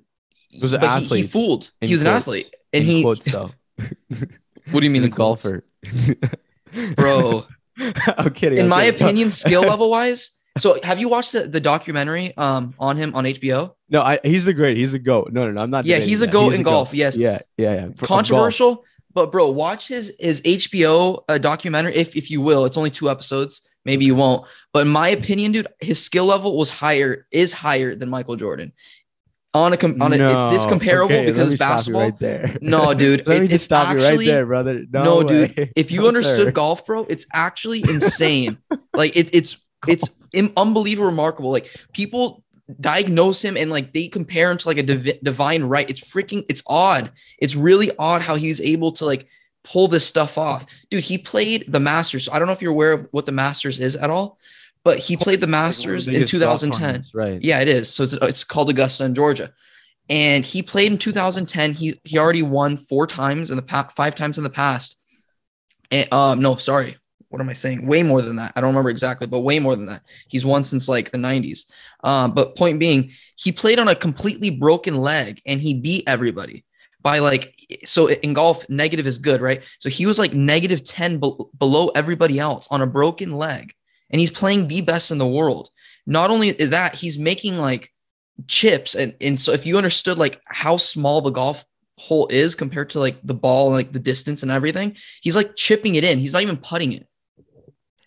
He was an but he- He, fooled. in He was an athlete, and In he. quotes, though. *laughs* What do you mean a golfer, bro? *laughs* *laughs* I'm kidding. In I'm my kidding. *laughs* opinion, skill level wise. So have you watched the, the documentary um on him on HBO? no, I, he's the great. He's a goat. No, no, no. I'm not. Yeah, he's a goat He's in a golf. Yes, Yeah, yeah, yeah. For- controversial, but bro, watch his his HBO uh, documentary if if you will. It's only two episodes. Maybe you won't. But in my opinion, dude, his skill level was higher, is higher than Michael Jordan. On a, com- on a No. it's discomparable Okay, because you basketball. right there. *laughs* No, dude, *laughs* let it- me just it's stop you actually- right there, brother. No, No, dude. If *laughs* you No, understood sir. golf, bro, it's actually insane. like it, it's it's im- unbelievable, remarkable. Like people diagnose him and like they compare him to like a divi- divine right. It's freaking. It's odd. It's really odd how he's able to like pull this stuff off, dude. He played the Masters. So I don't know if you're aware of what the Masters is at all, but he played the Masters in 2010. right? Yeah, it is. So it's, it's called Augusta in Georgia. And he played in 2010. He he already won four times in the past, five times in the past. And um, no, sorry. What am I saying? Way more than that. I don't remember exactly, but way more than that. He's won since like the 90s. Um, but point being, he played on a completely broken leg and he beat everybody by like so in golf, negative is good, right? So he was like negative 10 be- below everybody else on a broken leg. And he's playing the best in the world. Not only that, he's making like chips and and so if you understood like how small the golf hole is compared to like the ball and like the distance and everything he's like chipping it in he's not even putting it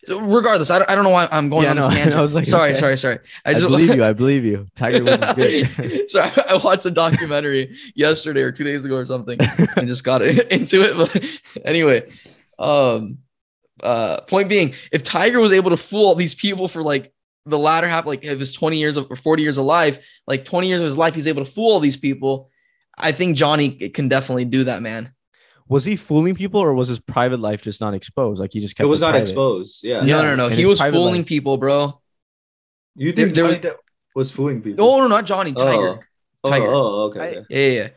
regardless i don't, I don't know why i'm going Yeah, on this no, *laughs* I tangent was like, sorry okay. sorry sorry I, just believe *laughs* you. I believe you. Tiger Woods is good. so I, I watched a documentary *laughs* yesterday or two days ago or something and just got into it but anyway um uh point being if tiger was able to fool all these people for like the latter half like of his 20 years of, or 40 years of life like 20 years of his life he's able to fool all these people i think johnny can definitely do that man was he fooling people, or was his private life just not exposed? Like he just kept It was not private? exposed. Yeah. no no no and he was fooling life. people bro You think there Johnny Depp was fooling people? no no not johnny tiger Oh, Tiger. oh, okay. I- Yeah, yeah, yeah. You know,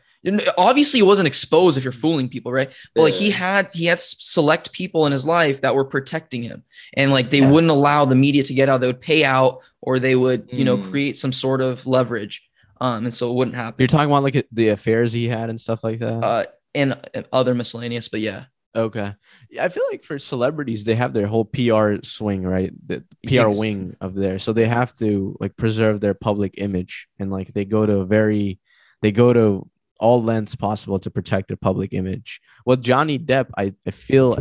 Obviously, it wasn't exposed if you're fooling people, right? But like he had he had select people in his life that were protecting him, and like they Yeah. wouldn't allow the media to get out. They would pay out, or they would you know Mm. create some sort of leverage, um, and so it wouldn't happen. You're talking about like the affairs he had and stuff like that. Uh, and, and other miscellaneous, but yeah, okay, yeah, I feel like for celebrities they have their whole PR swing, right? The PR Ex- wing of there, so they have to like preserve their public image, and like they go to a very, they go to all lengths possible to protect their public image. Well, Johnny Depp, I, I feel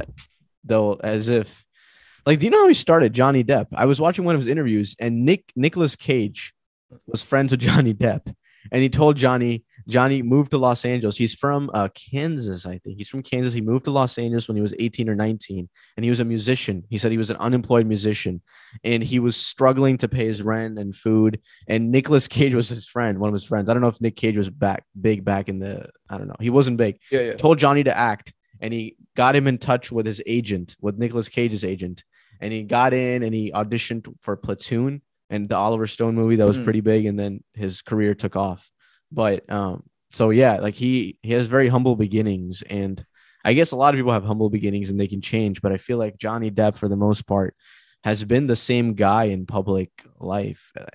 though as if like do you know how he started Johnny Depp? I was watching one of his interviews and Nick Nicolas Cage was friends with *laughs* Johnny Depp and he told Johnny Johnny moved to Los Angeles. He's from uh, Kansas, I think. He's from Kansas. He moved to Los Angeles when he was 18 or 19 and he was a musician. He said he was an unemployed musician and he was struggling to pay his rent and food and Nicolas Cage was his friend, one of his friends. I don't know if Nick Cage was back big back in the I don't know. He wasn't big yeah, yeah. told Johnny to act and he got him in touch with his agent, with Nicolas Cage's agent. And he got in and he auditioned for Platoon and the Oliver Stone movie that was Mm. pretty big. And then his career took off. But um, so yeah, like he he has very humble beginnings. And I guess a lot of people have humble beginnings and they can change. But I feel like Johnny Depp, for the most part, has been the same guy in public life. Uh,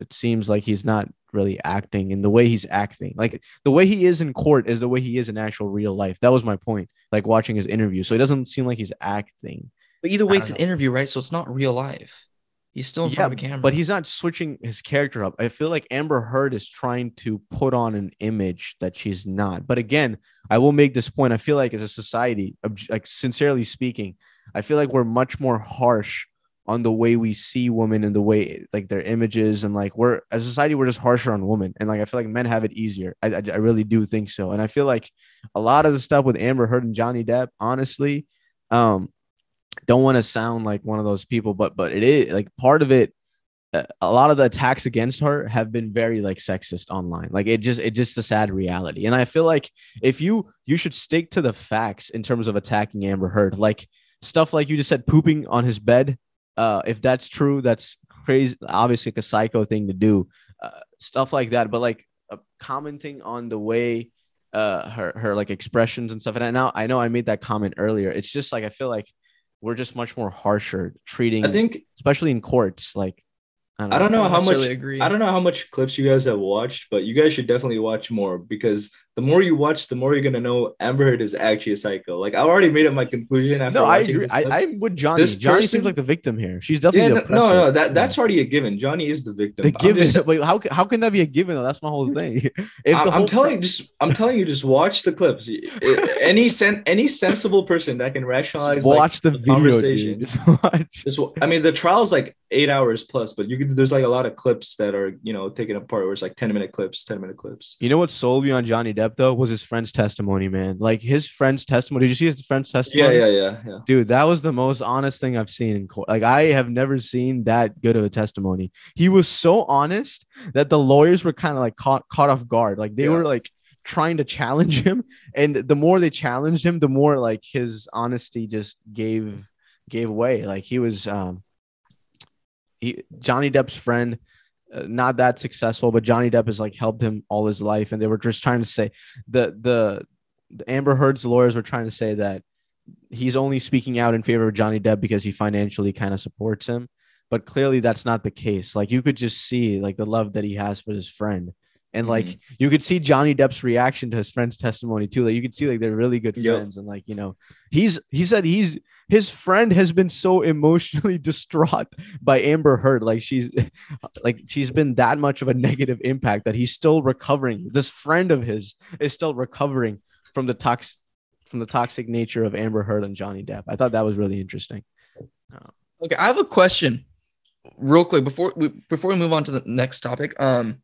It seems like he's not really acting in the way he's acting. Like the way he is in court is the way he is in actual real life. That was my point. Like watching his interview, so it doesn't seem like he's acting. But either way, it's an interview, right? So it's not real life. He's still in Yeah, front of a camera. But he's not switching his character up. I feel like Amber Heard is trying to put on an image that she's not. But again, I will make this point. I feel like as a society, like sincerely speaking, I feel like we're much more harsh on the way we see women and the way like their images and like we're as a society we're just harsher on women and like I feel like men have it easier. I, I I really do think so, and I feel like a lot of the stuff with Amber Heard and Johnny Depp, honestly, um, don't want to sound like one of those people, but but it is like part of it. uh, A lot of the attacks against her have been very like sexist online. Like it just it just the sad reality. And I feel like if you you should stick to the facts in terms of attacking Amber Heard, like stuff like you just said, pooping on his bed. Uh, if that's true, that's crazy. Obviously, like a psycho thing to do. Uh, stuff like that. But like uh, commenting on the way uh her her like expressions and stuff. And I now I know I made that comment earlier. It's just like I feel like we're just much more harsher treating, I think especially in courts. Like I don't know I how much agree. I don't know how much clips you guys have watched, but you guys should definitely watch more because the more you watch, the more you're gonna know Amber Heard is actually a psycho. Like I already made up my conclusion after. No, I agree. I. I'm with Johnny. This Johnny person- seems like the victim here. She's yeah, definitely no, the oppressor. no, no, that that's already a given. Johnny is the victim. the given. just- *laughs* Wait, how, how can that be a given? Though? That's my whole thing. *laughs* If I'm, whole telling you, just I'm telling you, just watch the clips. Eh, any sen- any sensible person that can rationalize Just like, watch the, the video, conversation. dude. Just watch. Just, I mean, the trial's like eight hours plus, but you can. There's like a lot of clips that are you know taken apart. Where it's like ten minute clips, ten minute clips. You know what sold me on Johnny Depp though was his friend's testimony, man. Like his friend's testimony. Did you see his friend's Yeah, testimony? yeah, yeah, yeah. Dude, that was the most honest thing I've seen in court. Like I have never seen that good of a testimony. He was so honest that the lawyers were kind of like caught caught off guard. Like they Yeah. were like trying to challenge him, and the more they challenged him, the more like his honesty just gave gave way. Like he was um he Johnny Depp's friend. Uh, not that successful, but Johnny Depp has like helped him all his life, and they were just trying to say the the, the Amber Heard's lawyers were trying to say that he's only speaking out in favor of Johnny Depp because he financially kind of supports him. But clearly that's not the case. Like you could just see like the love that he has for his friend. And like Mhm. you could see Johnny Depp's reaction to his friend's testimony too. Like you could see like they're really good Yep. friends. And like, you know, he's he said he's his friend has been so emotionally *laughs* distraught by Amber Heard. Like she's like she's been that much of a negative impact that he's still recovering. This friend of his is still recovering from the tox from the toxic nature of Amber Heard and Johnny Depp. I thought that was really interesting. Okay, I have a question, real quick before we before we move on to the next topic. Um,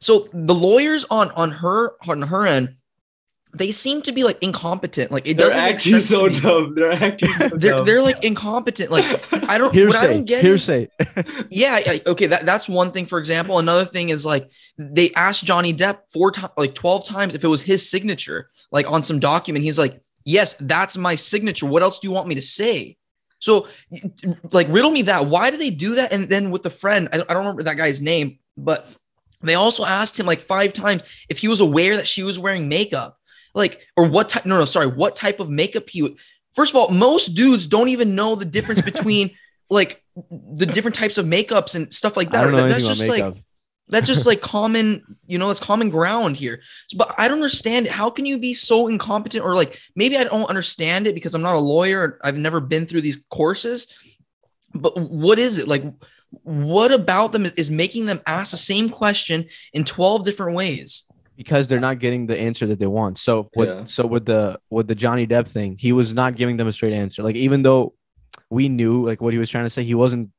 so the lawyers on on her on her end, they seem to be like incompetent. Like it They're doesn't make actually sense so me. dumb. They're actually so *laughs* They're dumb. they're like incompetent. Like I don't. what I Hearsay, don't get is- hearsay. *laughs* yeah, yeah, okay, that, that's one thing. For example, another thing is like they asked Johnny Depp four times, like twelve times, if it was his signature, like on some document. He's like, "Yes, that's my signature. What else do you want me to say?" So, like, riddle me that. Why do they do that? And then with the friend, I, I don't remember that guy's name, but they also asked him like five times if he was aware that she was wearing makeup, like, or what type. No, no, sorry, what type of makeup he would. First of all, most dudes don't even know the difference *laughs* between like the different types of makeups and stuff like that. I don't know That- that's just like that's just like *laughs* common, you know, that's common ground here. So, but I don't understand it. How can you be so incompetent or like maybe I don't understand it because I'm not a lawyer. I've never been through these courses. But what is it like? What about them is making them ask the same question in 12 different ways? Because they're not getting the answer that they want. So with Yeah. so with the with the Johnny Depp thing, he was not giving them a straight answer. Like even though we knew like what he was trying to say, he wasn't.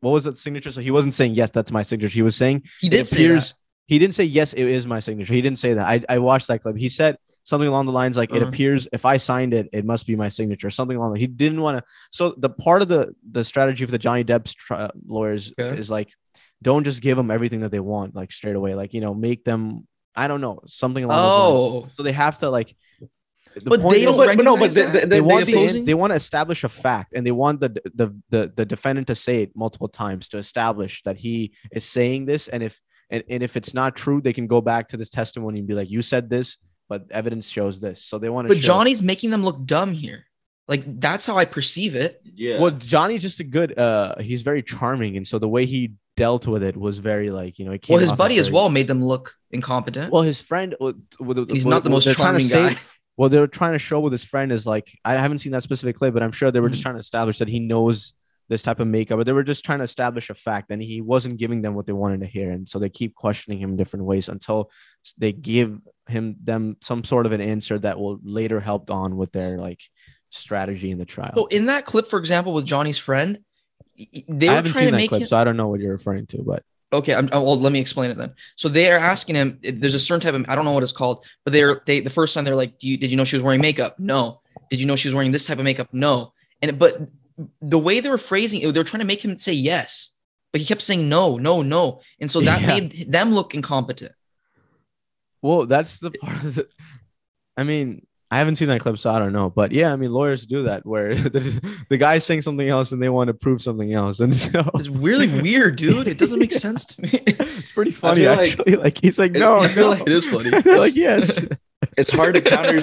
What was that signature? So he wasn't saying yes, that's my signature. He was saying He did say that. He didn't say yes, it is my signature. He didn't say that. I, I watched that clip. He said something along the lines like it Uh-huh. appears if I signed it, it must be my signature. Something along. He didn't want to. So the part of the the strategy for the Johnny Depp's tri- lawyers Okay. is like, don't just give them everything that they want like straight away. Like you know, make them. I don't know something along those lines. Oh, So they have to like. the But they don't but, but no, but recognize they, they, they, they, want the, opposing- they want to establish a fact and they want the, the the the defendant to say it multiple times to establish that he is saying this and if and, and if it's not true they can go back to this testimony and be like you said this but evidence shows this so they want to but Johnny's making them look dumb here. Like that's how I perceive it. yeah. well johnny's just a good uh he's very charming and so the way he dealt with it was very like you know it came Well, his buddy as very- well made them look incompetent. well his friend with, with, He's with- not the most they're trying to charming say- guy. *laughs* well they were trying to show with his friend is like i haven't seen that specific clip but i'm sure they were just Mhm. trying to establish that he knows this type of makeup but they were just trying to establish a fact and he wasn't giving them what they wanted to hear and so they keep questioning him in different ways until they give him them some sort of an answer that will later help on with their like strategy in the trial. So in that clip, for example, with Johnny's friend, they I were haven't trying seen to that make clip, him. so I don't know what you're referring to. But Okay, I'm, oh, well, let me explain it then. So they are asking him. There's a certain type of I don't know what it's called, but they're they the first time they're like, Do you, "Did you know she was wearing makeup?" No. Did you know she was wearing this type of makeup? No. And but the way they were phrasing it, they were trying to make him say yes, but he kept saying no, no, no, and so that Yeah. made them look incompetent. well, that's the part of the. I mean, I haven't seen that clip, so I don't know. But yeah, I mean, lawyers do that where *laughs* the, the guy's saying something else and they want to prove something else, and so *laughs* It's really weird, dude. It doesn't make sense to me. *laughs* it's pretty funny feel like- actually. Like, he's like, it- no, I feel no. like it is funny. Like, yes. it's hard to counter.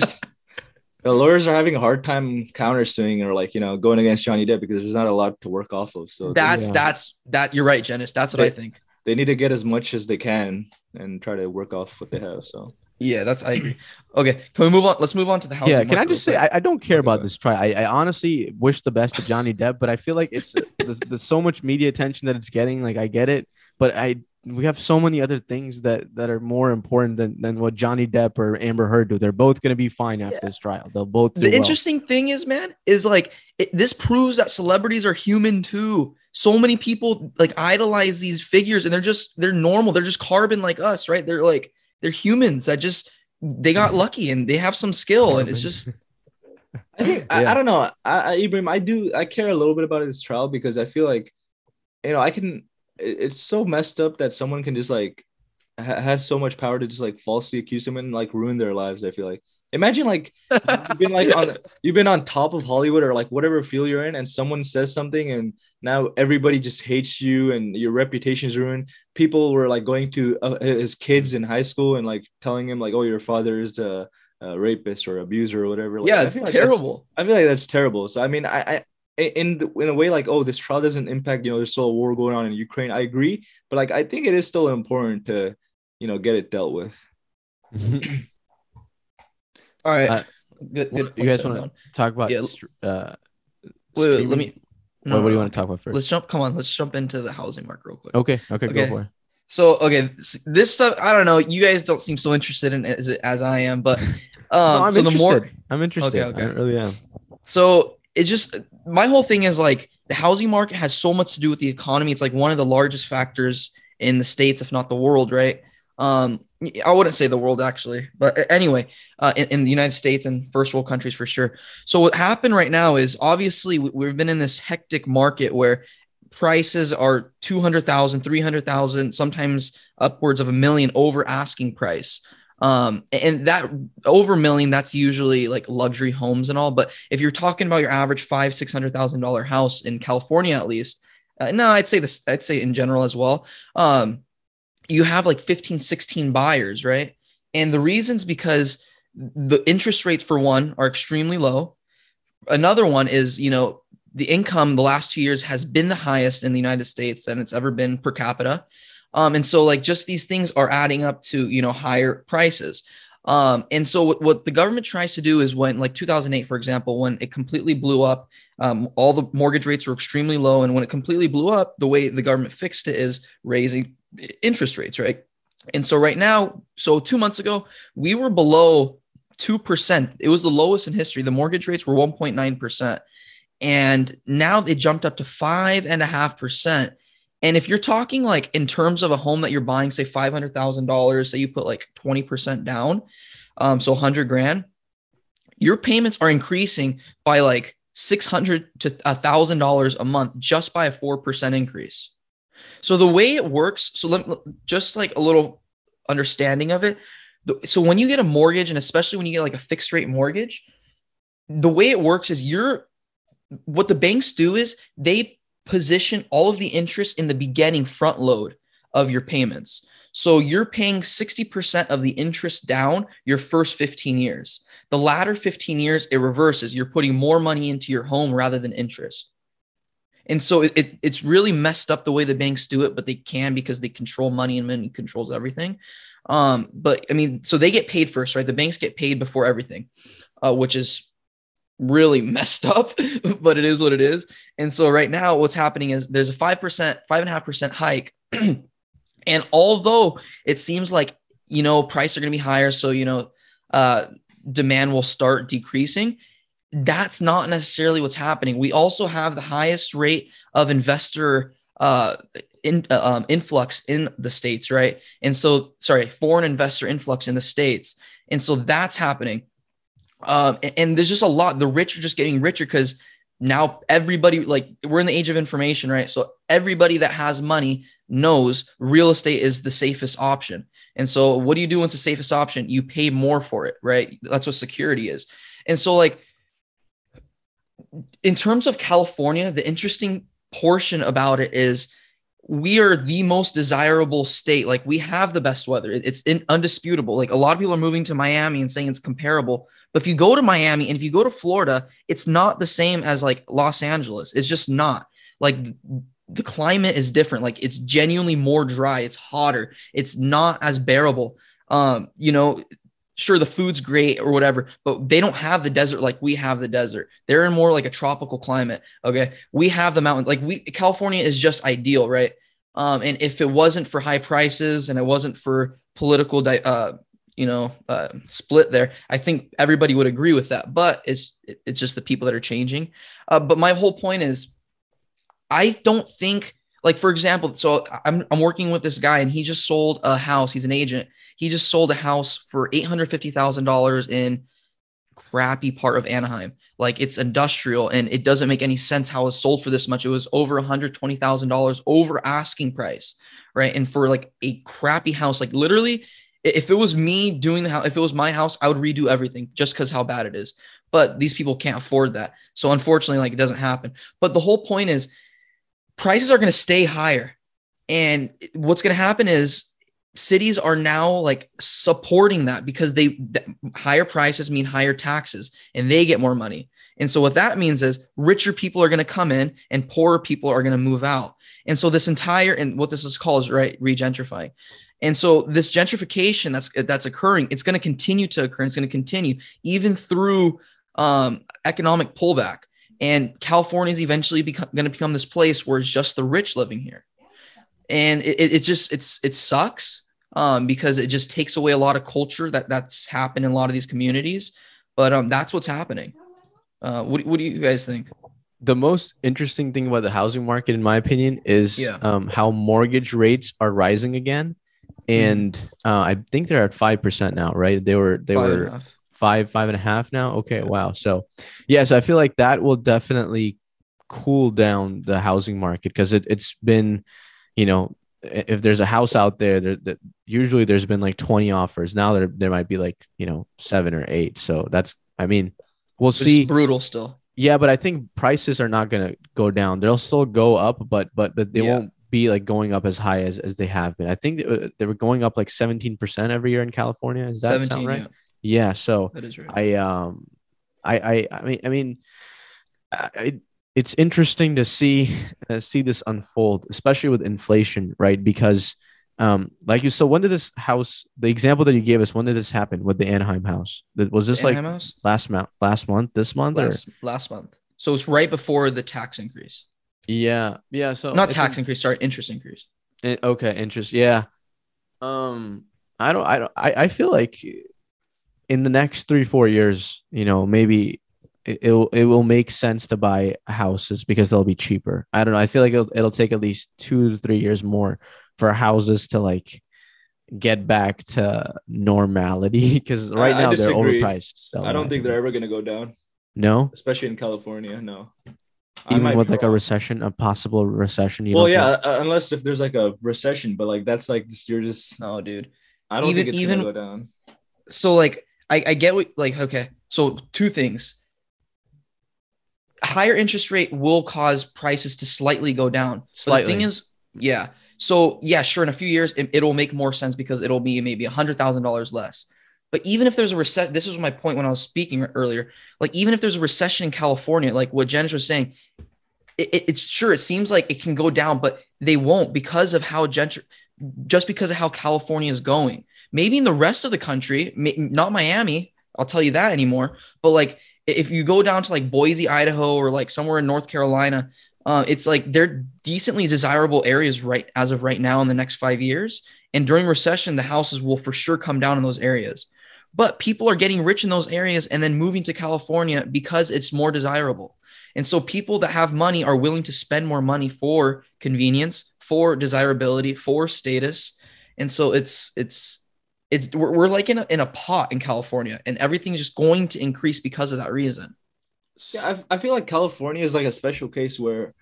the lawyers are having a hard time countersuing or like you know going against Johnny Depp because there's not a lot to work off of. So That's Yeah. that's that. You're right, Jenish. That's what I think. they need to get as much as they can and try to work off what they have. So Yeah, that's I agree. Okay, can we move on? Let's move on to the house. yeah, can I just say I, I don't care Okay, about this trial. I, I honestly wish the best to Johnny Depp, but I feel like it's there's, there's so much media attention that it's getting. Like I get it, but I we have so many other things that that are more important than than what Johnny Depp or Amber Heard do. They're both gonna be fine after this trial. They'll both do the well. interesting thing is, man, is like it, this proves that celebrities are human too. So many people like idolize these figures, and they're just they're normal. They're just carbon like us, right? They're like they're humans I just they got *laughs* lucky and they have some skill, and it's just *laughs* I think I, Yeah. I don't know. I, I Ibrahim, I do I care a little bit about this trial because I feel like you know I can. it- It's so messed up that someone can just like ha- has so much power to just like falsely accuse someone and like ruin their lives. I feel like imagine like *laughs* you've been like on you've been on top of Hollywood or like whatever field you're in, and someone says something, and now everybody just hates you, and your reputation is ruined. People were like going to uh, his kids in high school and like telling him like, "Oh, your father is a, a rapist or abuser or whatever." Like, yeah, I it's feel like terrible. I feel like that's terrible. So I mean, I, I in the, in a way like, oh, this trial doesn't impact. You know, there's still a war going on in Ukraine. I agree, but like, I think it is still important to you know get it dealt with. *clears throat* All right, Uh, good. good you guys wanna talk about Yeah, uh, Wait, wait, let me. Or what do you want to talk about 1st Let's jump. Come on, let's jump into the housing market real quick. Okay, okay, go for it. So okay, this stuff I don't know. You guys don't seem so interested in it as, as I am, but *laughs* um, no, I'm so the interested. more I'm interested. Okay, okay. I really am. so it's just my whole thing is like the housing market has so much to do with the economy. It's like one of the largest factors in the states, if not the world, right? Um, I wouldn't say the world actually, but anyway, uh, in, in the United States and first world countries for sure. So what happened right now is obviously we- we've been in this hectic market where prices are 200,000, 300,000, sometimes upwards of a million over asking price. Um, and that over million, that's usually like luxury homes and all. But if you're talking about your average five, six hundred thousand dollar house in California, at least, uh, no, I'd say this, I'd say in general as well. Um, you have like 15, 16 buyers, right? And the reasons because the interest rates for one are extremely low. Another one is, you know, the income the last two years has been the highest in the United States than it's ever been per capita. Um, and so like just these things are adding up to, you know, higher prices. Um, and so what, what the government tries to do is when like 2008, for example, when it completely blew up, um, all the mortgage rates were extremely low. And when it completely blew up, the way the government fixed it is raising interest rates, right? And so right now, so two months ago, we were below 2%. It was the lowest in history. The mortgage rates were 1.9%. And now they jumped up to five and a half percent. And if you're talking like in terms of a home that you're buying, say five hundred thousand dollars, say you put like twenty percent down, um, so hundred grand, your payments are increasing by like six hundred to a thousand dollars a month just by a four percent increase. So the way it works, so let, just like a little understanding of it. So when you get a mortgage, and especially when you get like a fixed rate mortgage, the way it works is you're what the banks do is they position all of the interest in the beginning front load of your payments. So you're paying 60% of the interest down your first 15 years. The latter 15 years, it reverses. You're putting more money into your home rather than interest. And so it, it- it's really messed up the way the banks do it, but they can because they control money and money controls everything. Um, but I mean, so they get paid first, right? The banks get paid before everything, uh, which is really *laughs* messed up, *laughs* but it is what it is. And so right now, what's happening is there's a five percent, five and a half percent hike, *clears throat* and although it seems like you know prices are going to be higher, so you know uh, demand will start decreasing. That's not necessarily what's happening. We also have the highest rate of investor uh, in, uh, um, influx in the states, right? And so, sorry, foreign investor influx in the states, and so that's happening. Um, and, and there's just a lot. The rich are just getting richer because now everybody, like, we're in the age of information, right? So everybody that has money knows real estate is the safest option. And so, what do you do when it's the safest option? You pay more for it, right? That's what security is. And so, like, in terms of California, the interesting portion about it is we are the most desirable state. Like we have the best weather. It's in, undisputable. Like a lot of people are moving to Miami and saying it's comparable. But if you go to Miami and if you go to Florida, it's not the same as like Los Angeles. It's just not. Like the climate is different. Like it's genuinely more dry. It's hotter. It's not as bearable. Um, you know, sure the food's great or whatever, but they don't have the desert like we have the desert. They're in more like a tropical climate. Okay. We have the mountains. Like we California is just ideal, right? Um, and if it wasn't for high prices and it wasn't for political di- uh, you know, uh, split there. I think everybody would agree with that, but it's it's just the people that are changing. Uh, but my whole point is, I don't think like for example, so I'm I'm working with this guy and he just sold a house. He's an agent he just sold a house for $850,000 in crappy part of Anaheim. Like it's industrial and it doesn't make any sense how it sold for this much. It was over $120,000 over asking price, right? And for like a crappy house, like literally, if it was me doing the house, if it was my house, I would redo everything just because how bad it is. But these people can't afford that. So unfortunately, like it doesn't happen. But the whole point is prices are going to stay higher. And what's going to happen is cities are now like supporting that because they th- higher prices mean higher taxes and they get more money. And so what that means is richer people are going to come in and poorer people are going to move out. And so this entire and what this is called is right regentrifying. And so this gentrification that's that's occurring, it's going to continue to occur. It's going to continue even through um, economic pullback. And California is eventually going to become this place where it's just the rich living here. And it, it, it just it's it sucks um, because it just takes away a lot of culture that that's happened in a lot of these communities. But um, that's what's happening. Uh, what, what do you guys think? The most interesting thing about the housing market, in my opinion, is Yeah. um, how mortgage rates are rising again, and uh, I think they're at five percent now, right? They were they were. Five five and a half now. Okay, wow. So yeah, so I feel like that will definitely cool down the housing market because it, it's been, you know, if there's a house out there, there that usually there's been like 20 offers. Now there there might be like you know seven or eight. So that's I mean we'll It's see. brutal still. Yeah, but I think prices are not gonna go down. They'll still go up, but but but they Yeah. won't be like going up as high as, as they have been. I think they, uh, they were going up like 17% every year in California. Is that sound right? yeah, Yeah. So that is right. I um I I I mean I mean I, I- it's interesting to see uh, see this unfold, especially with inflation, right? Because um like you so when did this house the example that you gave us when did this happen with the Anaheim house? Was this like House? last month last month this month last last month. So it's right before the tax increase. yeah yeah so Not tax in- increase, sorry, interest increase. Eh, okay interest yeah um i don't i don't i, I feel like in the next three four years you know maybe it, it'll it will make sense to buy houses because they'll be cheaper i don't know i feel like it'll, it'll take at least two to three years more for houses to like get back to normality *laughs* because right I now they're overpriced so I don't think they're ever gonna go down, no especially in California. No. Even with be like a recession a possible recession you well, don't yeah, think? uh, unless if there's like a recession, but like that's like you're just. No, dude. I don't Even- think it's even- gonna go down. So like I, I get what like okay. So two things. Higher interest rate will cause prices to slightly go down. But the Slightly. thing is, yeah. So yeah, sure. In a few years, it, it'll make more sense because it'll be maybe a hundred thousand dollars less. But even if there's a recession, this was my point when I was speaking earlier. Like even if there's a recession in California, like what Jen was saying, it, it- it's sure it seems like it can go down, but they won't because of how gentr just because of how California is going. Maybe in the rest of the country, not Miami, I'll tell you that anymore. But like if you go down to like Boise, Idaho, or like somewhere in North Carolina, uh, it's like they're decently desirable areas right as of right now in the next five years. And during recession, the houses will for sure come down in those areas. But people are getting rich in those areas and then moving to California because it's more desirable. And so people that have money are willing to spend more money for convenience, for desirability, for status. And so it's it's it's we're, we're like in a, in a pot in California and everything's just going to increase because of that reason. Yeah, I, I feel like California is like a special case where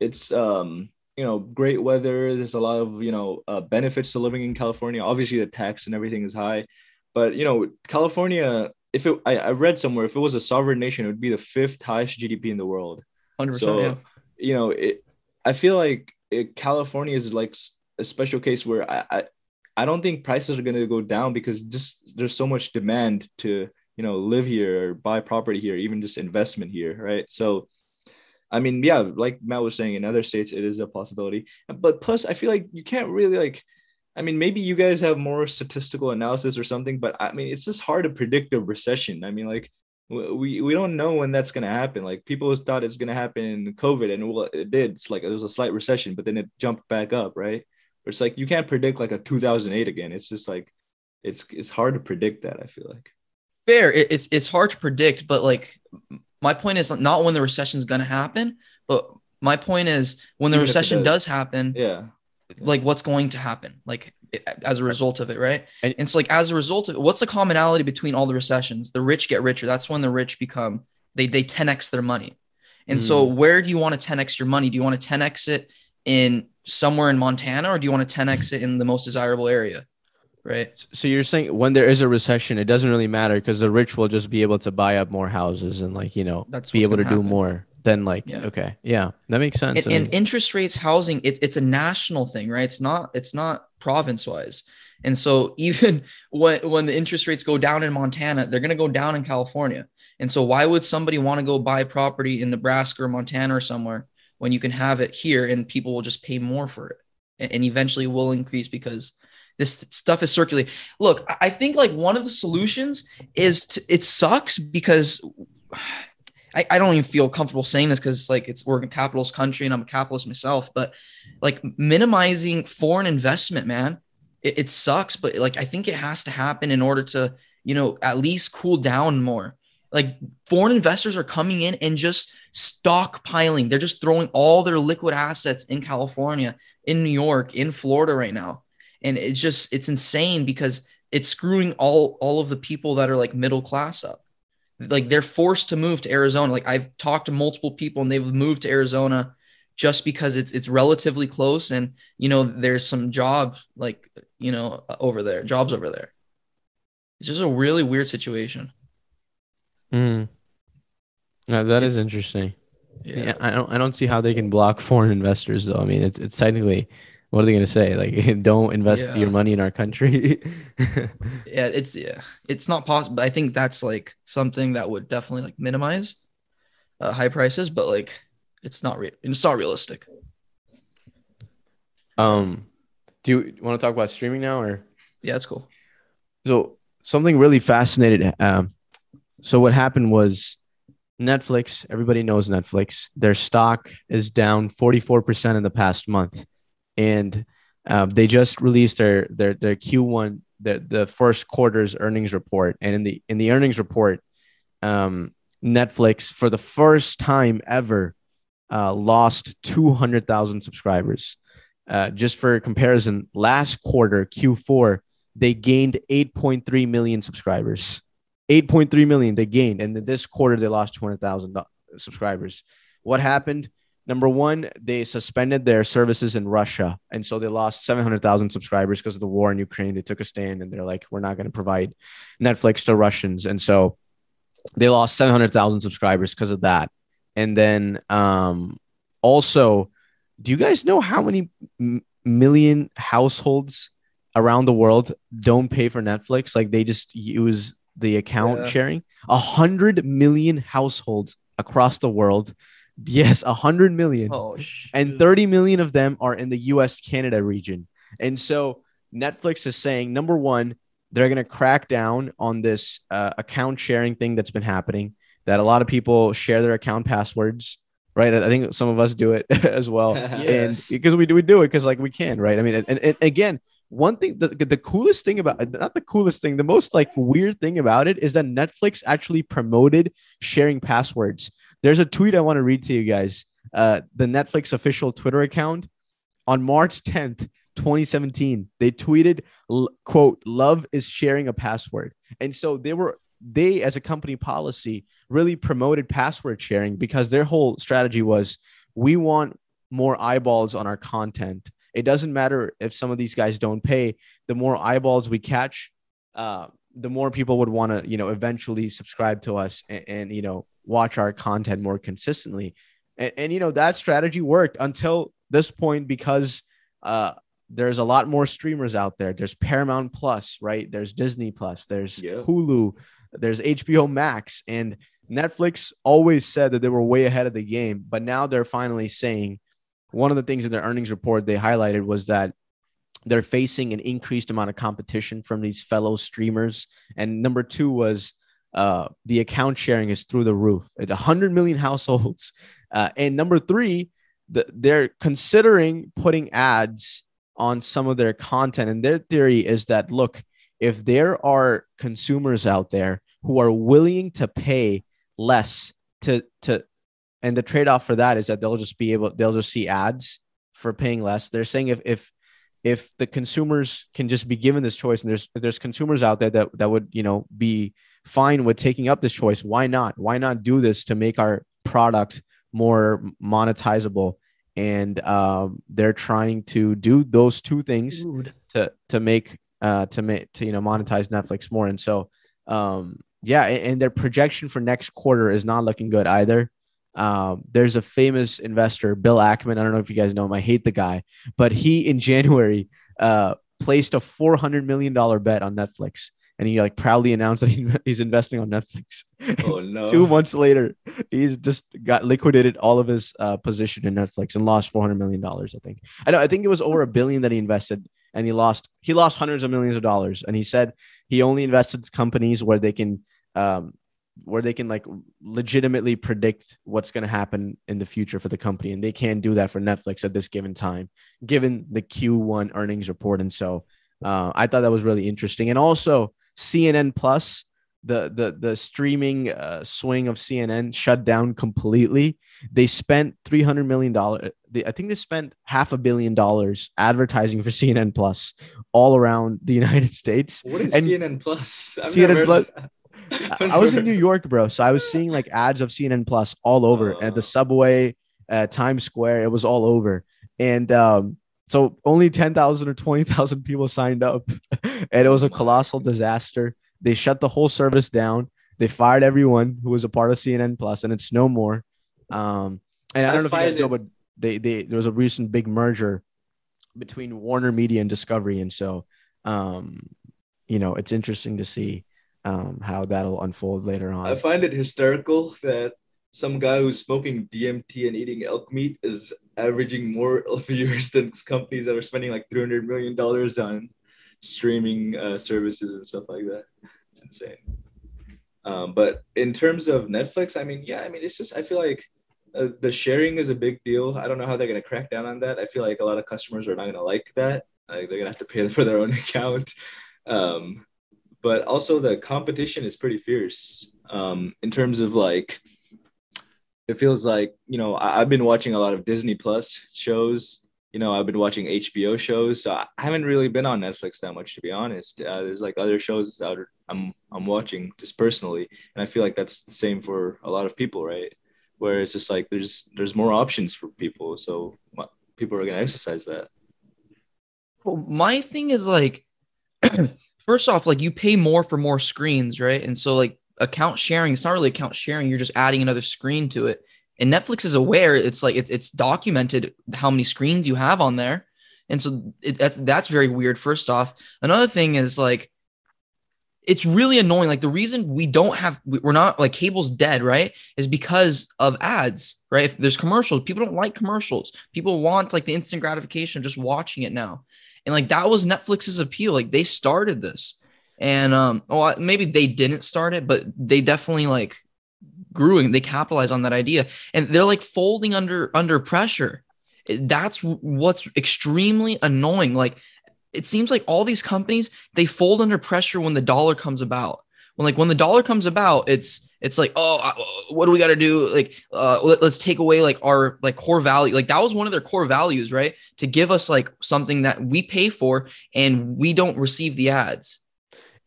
it's um you know great weather. There's a lot of you know uh, benefits to living in California. Obviously, the tax and everything is high, but you know California. If it, I, I read somewhere, if it was a sovereign nation, it would be the fifth highest GDP in the world. Hundred So, percent. Yeah. you know, it. I feel like it, California is like a special case where I, I, I don't think prices are going to go down because just there's so much demand to you know live here or buy property here, even just investment here, right? So, I mean, yeah, like Matt was saying, in other states it is a possibility, but plus I feel like you can't really like. I mean, maybe you guys have more statistical analysis or something, but I mean, it's just hard to predict a recession. I mean, like we we don't know when that's gonna happen. Like people thought it's gonna happen in COVID, and well, it did. It's like it was a slight recession, but then it jumped back up, right? Where it's like you can't predict like a 2008 again. It's just like it's it's hard to predict that. I feel like. Fair. It, it's it's hard to predict, but like my point is not when the recession is going to happen, but my point is when the Even recession does. does happen, Yeah. like what's going to happen like as a result of it right And- and, so like as a result of it what's the commonality between all the recessions the rich get richer that's when the rich become they they 10x their money and so hmm. where do you want to 10x your money do you want to 10x it in somewhere in montana or do you want to 10x it in the most desirable area? Right? So you're saying when there is a recession, it doesn't really matter because the rich will just be able to buy up more houses and like you know That's be able to gonna do more than like Yeah. okay. Yeah that makes sense. and, I and interest rates housing it, it's a national thing right? It's not it's not province wise and so *laughs* even when when the interest rates go down in montana they're going to go down in california. And so why would somebody want to go buy property in nebraska or montana or somewhere when you can have it here and people will just pay more for it and, eventually will increase because this stuff is circulating look I- i think like one of the solutions is to, it sucks because *sighs* I, I don't even feel comfortable saying this because like it's we're a capitalist country and I'm a capitalist myself, but like minimizing foreign investment, man, it, it sucks. But like I think it has to happen in order to, you know, at least cool down more. Like foreign investors are coming in and just stockpiling. They're just throwing all their liquid assets in California, in New York, in Florida right now. And it's just it's insane because it's screwing all all of the people that are like middle class up like they're forced to move to Arizona. Like I've talked to multiple people and they've moved to Arizona just because it's it's relatively close and you know there's some jobs like you know over there, jobs over there. It's just a really weird situation. Mm. No, that is It's- interesting. Yeah. Yeah. I don't I don't see how they can block foreign investors though. I mean, it's it's technically what are they going to say? Like, *laughs* don't invest Yeah. your money in our country. *laughs* yeah, it's yeah, it's not possible. I think that's like something that would definitely like minimize uh, high prices, but like it's not real. It's not realistic. um, do you want to talk about streaming now or? Yeah, it's cool. So something really fascinated. Um, so what happened was Netflix. Everybody knows Netflix. Their stock is down forty four percent in the past month, and um, they just released their their their Q one the the first quarter's earnings report. And in the in the earnings report, um, Netflix for the first time ever uh, lost two hundred thousand subscribers. Uh, just for comparison, last quarter Q4 they gained 8.3 million subscribers. 8.3 million they gained, and this quarter they lost 200,000 subscribers. What happened? Number one, they suspended their services in Russia, and so they lost 700,000 subscribers because of the war in Ukraine. They took a stand, and they're like, "We're not going to provide Netflix to Russians," and so they lost 700,000 subscribers because of that. And then, um, also, do you guys know how many m- million households around the world don't pay for Netflix. Like they just use the account Yeah. sharing. A hundred million households across the world. Yes, a hundred million. Oh, and 30 million of them are in the US Canada region. And so Netflix is saying number one, they're going to crack down on this uh, account sharing thing that's been happening, that a lot of people share their account passwords, right? I think some of us do it *laughs* as well *laughs* Yeah. and because we do we do it because like we can right i mean and, and again one thing the, the coolest thing about not the coolest thing the most like weird thing about it is that netflix actually promoted sharing passwords. There's a tweet i want to read to you guys uh, the netflix official twitter account. On march 10th 2017 they tweeted quote love is sharing a password. And so they were they as a company policy really promoted password sharing because their whole strategy was we want more eyeballs on our content it doesn't matter if some of these guys don't pay the more eyeballs we catch uh, the more people would want to you know eventually subscribe to us and, and, you know watch our content more consistently and, and you know that strategy worked until this point because uh, there's a lot more streamers out there. There's Paramount Plus, right? There's Disney Plus, there's yeah. Hulu, there's HBO Max, and Netflix always said that they were way ahead of the game, but now they're finally saying one of the things in their earnings report they highlighted was that they're facing an increased amount of competition from these fellow streamers. And number two was uh, the account sharing is through the roof. It's 100 million *laughs* households. Uh, and number three, the, they're considering putting ads on some of their content. And their theory is that look, if there are consumers out there who are willing to pay less to to and the trade-off for that is that they'll just be able they'll just see ads for paying less. They're saying if if if the consumers can just be given this choice and there's if there's consumers out there that that would you know be fine with taking up this choice why not why not do this to make our product more monetizable and um, they're trying to do those two things Dude. to to make uh, to make to you know monetize Netflix more. And so um, yeah, and, and, their projection for next quarter is not looking good either. Um, there's a famous investor, Bill Ackman. I don't know if you guys know him. I hate the guy, but he in *laughs* January uh, placed a four hundred million dollar bet on Netflix and he like proudly announced that he, *laughs* he's investing on Netflix. Oh *laughs* no! Two months later, he's just got liquidated all of his uh, position in Netflix and lost four hundred million dollars. I think. I know. I think it was over a billion that he invested, and he lost. He lost hundreds of millions of dollars. And he said he only invested in companies where they can, um, where they can like legitimately predict what's going to happen in the future for the company, and they can't do that for Netflix at this given time, given the Q1 earnings report. And so, uh, I thought that was really interesting, and also CNN Plus, the the the streaming uh, swing of CNN shut down completely. They spent three hundred million dollars. I think they spent half a billion dollars advertising for CNN Plus all around the *laughs* United States. What is and CNN Plus? I've CNN Plus. I was in New York, bro. So I was seeing like ads of CNN Plus all over at the oh. subway, uh, Times Square. It was all over, and um, so only 10,000 or 20,000 people signed up *laughs* and it was a colossal disaster. They shut the whole service down. They fired everyone who was a part of CNN Plus and it's no more. Um, and I don't know if you guys it- know, but they, they, there was a recent big merger between Warner Media and Discovery. And so, um, you know, it's interesting to see um, how that'll unfold later on. I find it hysterical that some guy who's smoking DMT and eating elk meat is averaging more *laughs* viewers than companies that are spending like three hundred million dollars on streaming uh, services and stuff like that. It's insane. Um, but in terms of Netflix, I mean, yeah, I mean, it's just I feel like uh, the sharing is a big deal. I don't know how they're gonna crack down on that. I feel like a lot of customers are not gonna like that. Like they're gonna have to pay *laughs* for their own *laughs* account. Um, but also the competition is pretty fierce um, in terms of like it feels like you know I, have been watching a lot of Disney Plus shows. You know, I've been watching HBO shows, so I haven't really been on Netflix that much, to be honest. Uh, there's like other shows that I'm I'm watching just personally, and I feel like that's the same for a lot of people, right? Where it's just like there's there's more options for people, so people are gonna exercise that. Well, my thing is like, *clears throat* first off, like you pay more for more screens, right? And so like account sharing it's not really account sharing you're just adding another screen to it. And netflix is aware it's like it, it's documented how many screens you have on there. And so it, that's, that's very weird first off. Another thing is like it's really annoying like the reason we don't have we're not like cable's dead right is because of ads right? If there's commercials people don't like commercials. People want like the instant gratification of just watching it now and like that was netflix's appeal like they started this and um, well, maybe they didn't start it, but they definitely like grew and they capitalized on that idea, and they're like folding under under pressure. That's what's extremely annoying. Like it seems like all these companies they fold under pressure when the dollar comes about. When like when the dollar comes about, it's it's like oh what do we got to do like uh let, us take away like our like core value like that was one of their core values right to give us like something that we pay for and we don't receive the ads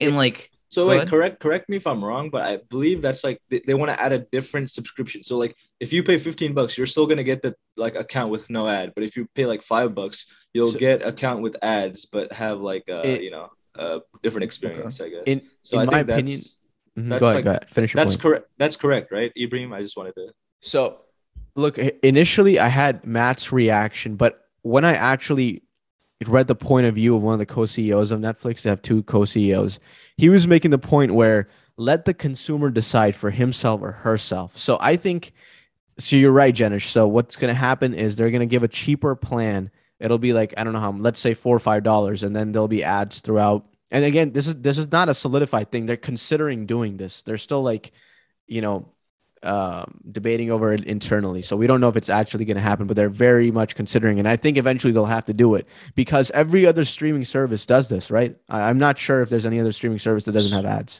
and like So wait, ahead. correct correct me if I'm wrong, but I believe that's like they, they want to add a different subscription. So like if you pay 15 bucks, you're still gonna get the like account with no ad. But if you pay like five bucks, you'll So- get account with ads, but have like uh It- you know a different experience, I guess. In so in I my think that's opinion- Mhm, That's go ahead, like- go ahead. Finish your that's correct. That's correct, right, Ibrahim? I just wanted to. So, look, initially I had Matt's reaction, but when I actually read the point of view of one of the co-CEOs of Netflix, they have two co-CEOs. He was making the point where let the consumer decide for himself or herself. So I think so you're right, Jenish. So what's going to happen is they're going to give a cheaper plan. It'll be like I don't know how, let's say four or five dollars, and then there'll be ads throughout. And again, this is this is not a solidified thing. They're considering doing this. They're still like, you know, um, debating over it internally. So we don't know if it's actually going to happen, but they're very much considering. And I think eventually they'll have to do it because every other streaming service does this, right? I, I'm not sure if there's any other streaming service that doesn't have ads.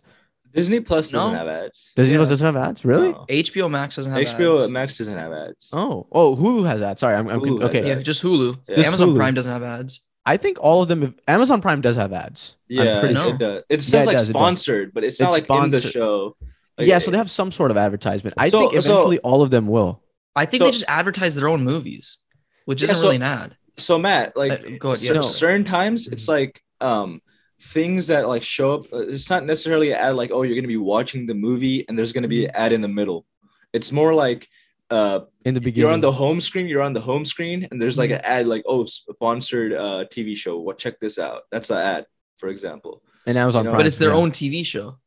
Disney Plus doesn't No. have ads. Disney Yeah. Plus doesn't have ads, really? No. HBO Max doesn't have HBO ads. Max doesn't have ads. Oh, oh, Hulu has ads. Sorry, I'm, I'm okay. yeah, just Hulu. Yeah. Just Amazon Hulu. Prime doesn't have ads. I think all of them. Amazon Prime does have ads. I'm Yeah, pretty it, sure. it does. It says Yeah, it like does, it does. sponsored, but it's not It's like in the sponsored. show. Like, yeah, so they have some sort of advertisement. I So- think so- eventually all of them will. I think So- they just advertise their own movies, which Yeah, isn't so- really an ad. so Matt, like Uh, go ahead, cer- yeah. No. certain times it's like um things that like show up. uh, It's not necessarily an ad like oh you're gonna be watching the movie and there's gonna be an ad in the middle. It's more like uh In the beginning, you're on the home screen, you're on the home screen, and there's like an ad like oh sponsored uh TV show. What check this out? That's an ad, for example. and Amazon you know, Prime, But it's their yeah. own TV show.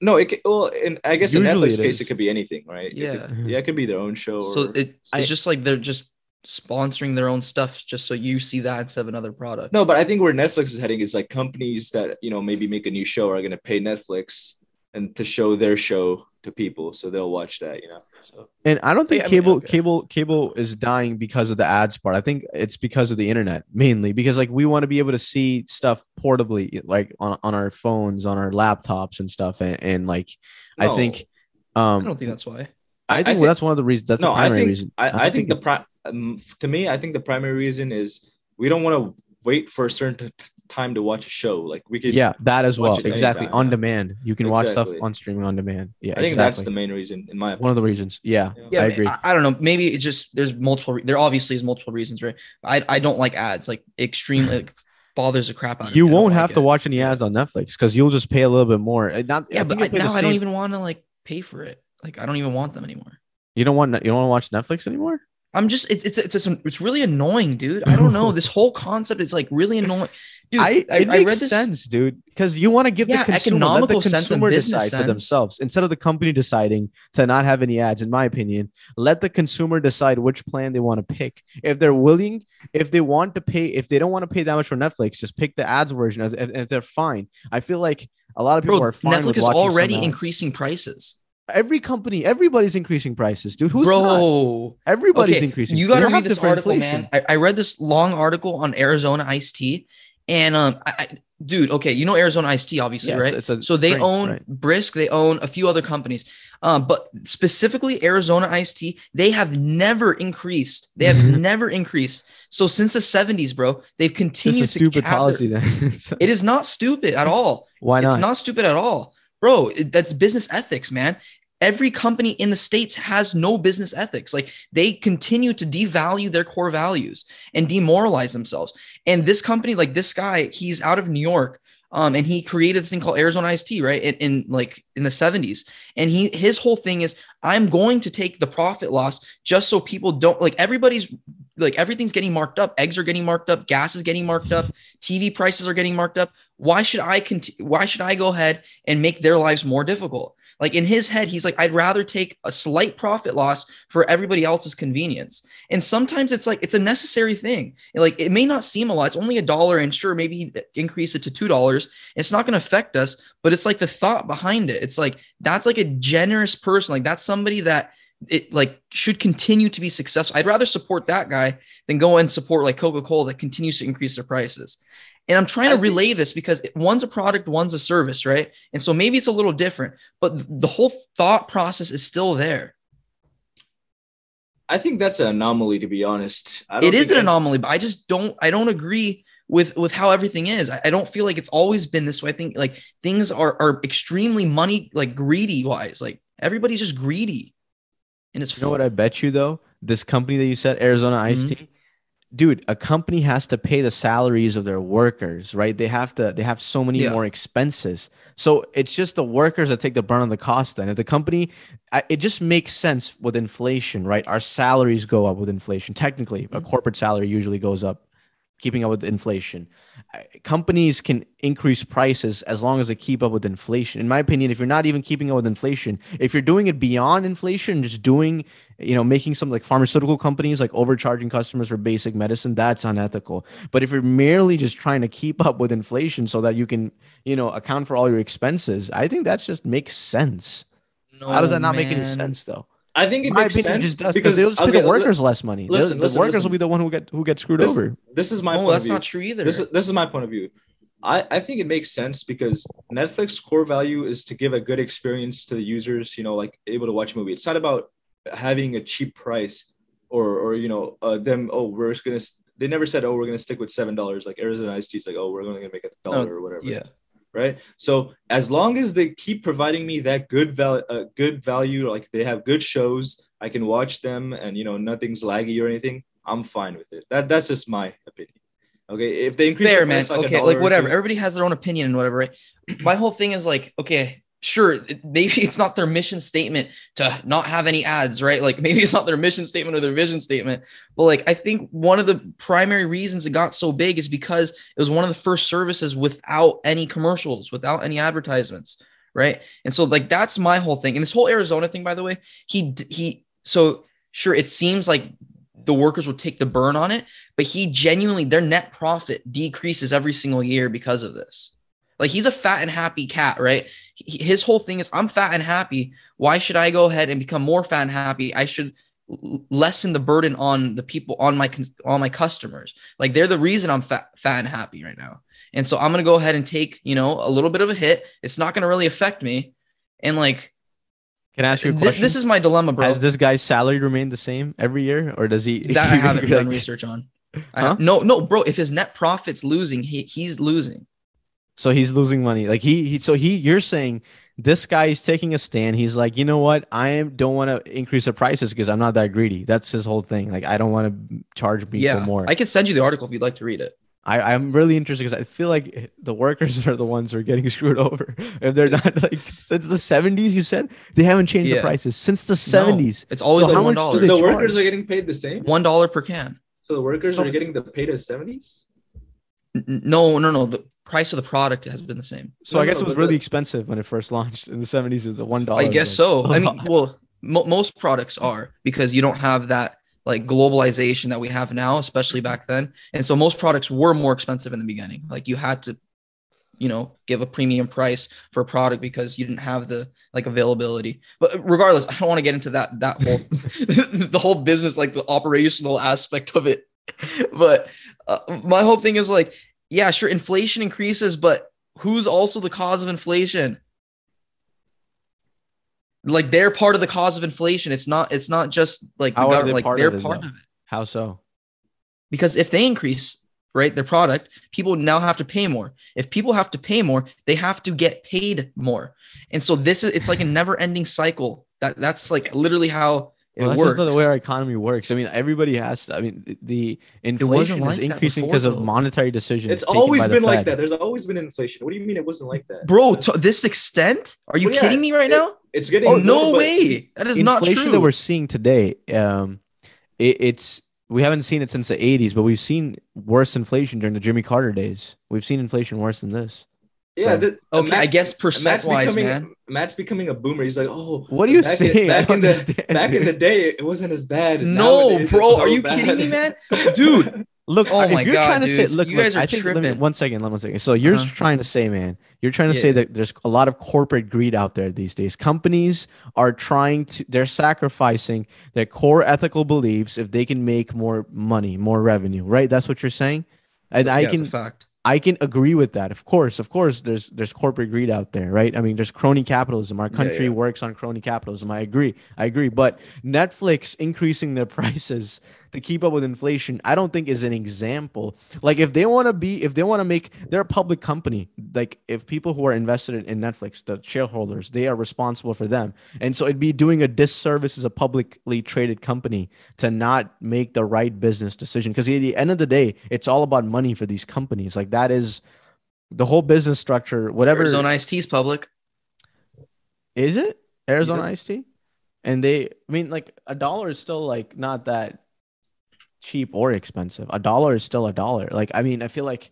No, it ca- well, in I guess Usually in Netflix it case is. it could be anything, right? It Yeah. could- yeah, it could be their own show. Or, So it, it's I- just like they're just sponsoring their own stuff just so you see that instead of another product. No, but I think where Netflix is heading is like companies that you know maybe make a new show are going to pay Netflix and to show their show to people, so they'll watch that. You know, so And I don't think Yeah, I mean, cable okay. cable cable is dying because of the ads part. I think it's because of the internet mainly because like we want to be able to see stuff portably like on, on our phones, on our laptops and stuff and, and like I No. think I um don't think that's why. I think, I well, that's one of the reasons that's no, the I think reason. I, don't I think the it's- pri- um, to me, I think the primary reason is we don't want to wait for a certain t- time to watch a show. Like we could, yeah, that as well. Exactly. anytime. On demand. You can watch stuff on streaming on demand. Yeah. I think exactly. that's the main reason in my opinion. one of the reasons. Yeah. Yeah. I agree. I, I don't know. Maybe it just there's multiple. re- There obviously is multiple reasons, right? I I don't like ads. Like extremely *laughs* like, bothers the crap out of you me. I don't won't like have to it. watch any ads on Netflix because you'll just pay a little bit more. Not, Yeah, I but I, pay the now I don't even want to like pay for it. Like I don't even want them anymore. You don't want. You don't want to watch Netflix anymore. I'm just it's it's it's it's, it's really annoying, dude. I don't know. *laughs* this whole concept is like really annoying, dude. I, I, it I read this. sense, dude, because you want to give Yeah, the consumer, the economical sense and consumer decide for sense. themselves instead of the company deciding to not have any ads. In my opinion, let the consumer decide which plan they want to pick. If they're willing, if they want to pay, if they don't want to pay that much for Netflix, just pick the ads version. If, if, they're fine, I feel like a lot of people Bro, are fine. Netflix is already increasing prices. Every company, everybody's increasing prices, dude. Who's not? Bro, Everybody's okay, increasing. You got to read this article, inflation. man. I, I read this long article on Arizona iced tea, and um, I, I, dude, okay, you know Arizona iced tea, obviously, Yeah, right? it's a so they drink, own right. Brisk, they own a few other companies, um, but specifically Arizona iced tea, they have never increased. They have *laughs* never increased. So since the '70s, bro, they've continued a to stupid cap their- policy then. *laughs* It is not stupid at all. Why not? It's not? not stupid at all, bro. that's business ethics, man. Every company in the states has no business ethics. Like they continue to devalue their core values and demoralize themselves. And this company, like this guy, he's out of New York. Um, and he created this thing called Arizona Tea, right? In, in like in the 70s. And he his whole thing is I'm going to take the profit loss just so people don't like everybody's like everything's getting marked up. Eggs are getting marked up, gas is getting marked up, TV prices are getting marked up. Why should I continue? Why should I go ahead and make their lives more difficult? Like in his head, he's like, I'd rather take a slight profit loss for everybody else's convenience. And sometimes it's like it's a necessary thing. Like it may not seem a lot. It's only a dollar, and sure, maybe increase it to two dollars. It's not going to affect us, but it's like the thought behind it. It's like that's like a generous person. Like that's somebody that it like should continue to be successful. I'd rather support that guy than go and support like Coca-Cola that continues to increase their prices. And I'm trying to I think- relay this because one's a product, one's a service, right? And so maybe it's a little different, but the whole thought process is still there. I think that's an anomaly, to be honest. I It is an I- anomaly, but I just don't I don't agree with with how everything is. I, I don't feel like it's always been this way. I think like things are are extremely money like greedy wise. Like everybody's just greedy. And it's You know what I bet you though? This company that you said, Arizona Ice Mhm. Tea, dude, a company has to pay the salaries of their workers, right? They have to. They have so many Yeah. more expenses. So it's just the workers that take the burn of the cost. Then, if the company, it just makes sense with inflation, right? Our salaries go up with inflation. Technically, a Mhm. corporate salary usually goes up, keeping up with inflation. Companies can increase prices as long as they keep up with inflation. In my opinion, if you're not even keeping up with inflation, if you're doing it beyond inflation, just doing, you know, making some like pharmaceutical companies like overcharging customers for basic medicine, that's unethical. But if you're merely just trying to keep up with inflation so that you can, you know, account for all your expenses, I think that just makes sense. How does that not make any sense though? I think it my makes sense just does because they'll just pay okay, the li- workers less money. They'll- listen, the listen, workers listen. will be the one who get who get screwed This, over. this is my No, point that's of view. not true either. This is this is my point of view. I, I think it makes sense because Netflix core value is to give a good experience to the users, you know, like able to watch a movie. It's not about having a cheap price or or you know, uh, them oh we're just gonna s- they never said oh we're gonna stick with seven dollars like Arizona Ice Tea's like oh we're only gonna make a dollar or whatever. yeah. Right. So as long as they keep providing me that good value, uh, good value, like they have good shows, I can watch them, and you know nothing's laggy or anything. I'm fine with it. That that's just my opinion. Okay, if they increase fair the man price like okay like whatever everybody has their own opinion and whatever right my whole thing is like okay sure maybe it's not their mission statement to not have any ads right? Like *laughs* maybe it's not their mission statement or their vision statement. But like i think one of the primary reasons it got so big is because it was one of the first services without any commercials without any advertisements right? And so like that's my whole thing. And this whole arizona thing by the way he he so sure it seems like the workers will take the burn on it but he genuinely their net profit decreases every single year because of this like he's a fat and happy cat right? He- his whole thing is i'm fat and happy. Why should i go ahead and become more fat and happy? I should lessen the burden on the people on my on my customers. Like they're the reason i'm fat fat and happy right now. And so i'm going to go ahead and take you know a little bit of a hit. It's not going to really affect me. And like Can I ask you a this, question? this is my dilemma bro. Has this guy's salary remained the same every year, or does he? that i *laughs* haven't done research on. Huh? no no bro. If his net profit's losing he, he's losing So he's losing money. Like he, he so he you're saying this guy is taking a stand. He's like, you know what? I don't want to increase the prices because I'm not that greedy. That's his whole thing. Like I don't want to charge people yeah more. i could send you the article if you'd like to read it I, I'm really interested because I feel like the workers *laughs* are the ones who are getting *laughs* screwed over. If they're not like since the 70s, you said they haven't changed the prices since the 70s. it's always So been how one much do they the charge? workers are getting paid the same. one dollar per can So the workers So are getting the paid of seventies. N- no no no the price of the product has been the same. So No, I guess no, it was really the- expensive when it first launched in the 70s. It was the one dollar. i guess so. i mean well mo- most products are because you don't have that like globalization that we have now especially back then. And so most products were more expensive in the beginning. Like you had to you know give a premium price for a product because you didn't have the like availability. But regardless i don't want to get into that that whole *laughs* the whole business like the operational aspect of it. *laughs* But uh, my whole thing is like yeah sure inflation increases but who's also the cause of inflation? Like they're part of the cause of inflation. It's not it's not just like the How are they like part they're of it, part though? of it. How so? because if they increase right their product people now have to pay more. If people have to pay more they have to get paid more. And so this is it's like a never ending cycle. That that's like literally how it Well, that's works just the way our economy works. I mean, everybody has to. I mean, the, inflation like is increasing because of monetary decisions. It's taken by always been like Fed. that. There's always been inflation. What do you mean it wasn't like that? bro to this extent are you Well, yeah, kidding me right it- now It's getting oh no way that is not true. inflation that we're seeing today um it, it's we haven't seen it since the 80s but we've seen worse inflation during the jimmy carter days we've seen inflation worse than this Yeah. So- the- okay i guess percent Matt's wise becoming man Matt's becoming a boomer. He's like, oh, what are you back saying I back in the understand, back in the day, it wasn't as bad. no Nowadays, bro it's are you bad. kidding me *laughs* man dude Look, Oh if my you're God, trying to say, dudes, look, you look, guys are I think let me, tripping. one second, let me one second. So you're Uh-huh. trying to say, man, you're trying to Yeah. say that there's a lot of corporate greed out there these days. Companies are trying to, they're sacrificing their core ethical beliefs if they can make more money, more revenue, right? That's what you're saying. And I Yeah, it's can a fact. I can agree with that. Of course, of course, there's there's corporate greed out there, right? I mean, there's crony capitalism. Our Yeah, country yeah. works on crony capitalism. I agree. I agree. But Netflix increasing their *laughs* prices to keep up with inflation, I don't think is an example. Like if they want to be, if they want to make, they're a public company. Like if people who are invested in, in Netflix, the shareholders, they are responsible for them, and so it'd be doing a disservice as a publicly traded company to not make the right business decision. Because at the end of the day, it's all about money for these companies. Like that is the whole business structure. Whatever Arizona Ice Tea's public. is it Arizona Yep. iced tea? And they, I mean, like a dollar is still like not that cheap or expensive. A dollar is still a dollar. Like, I mean, I feel like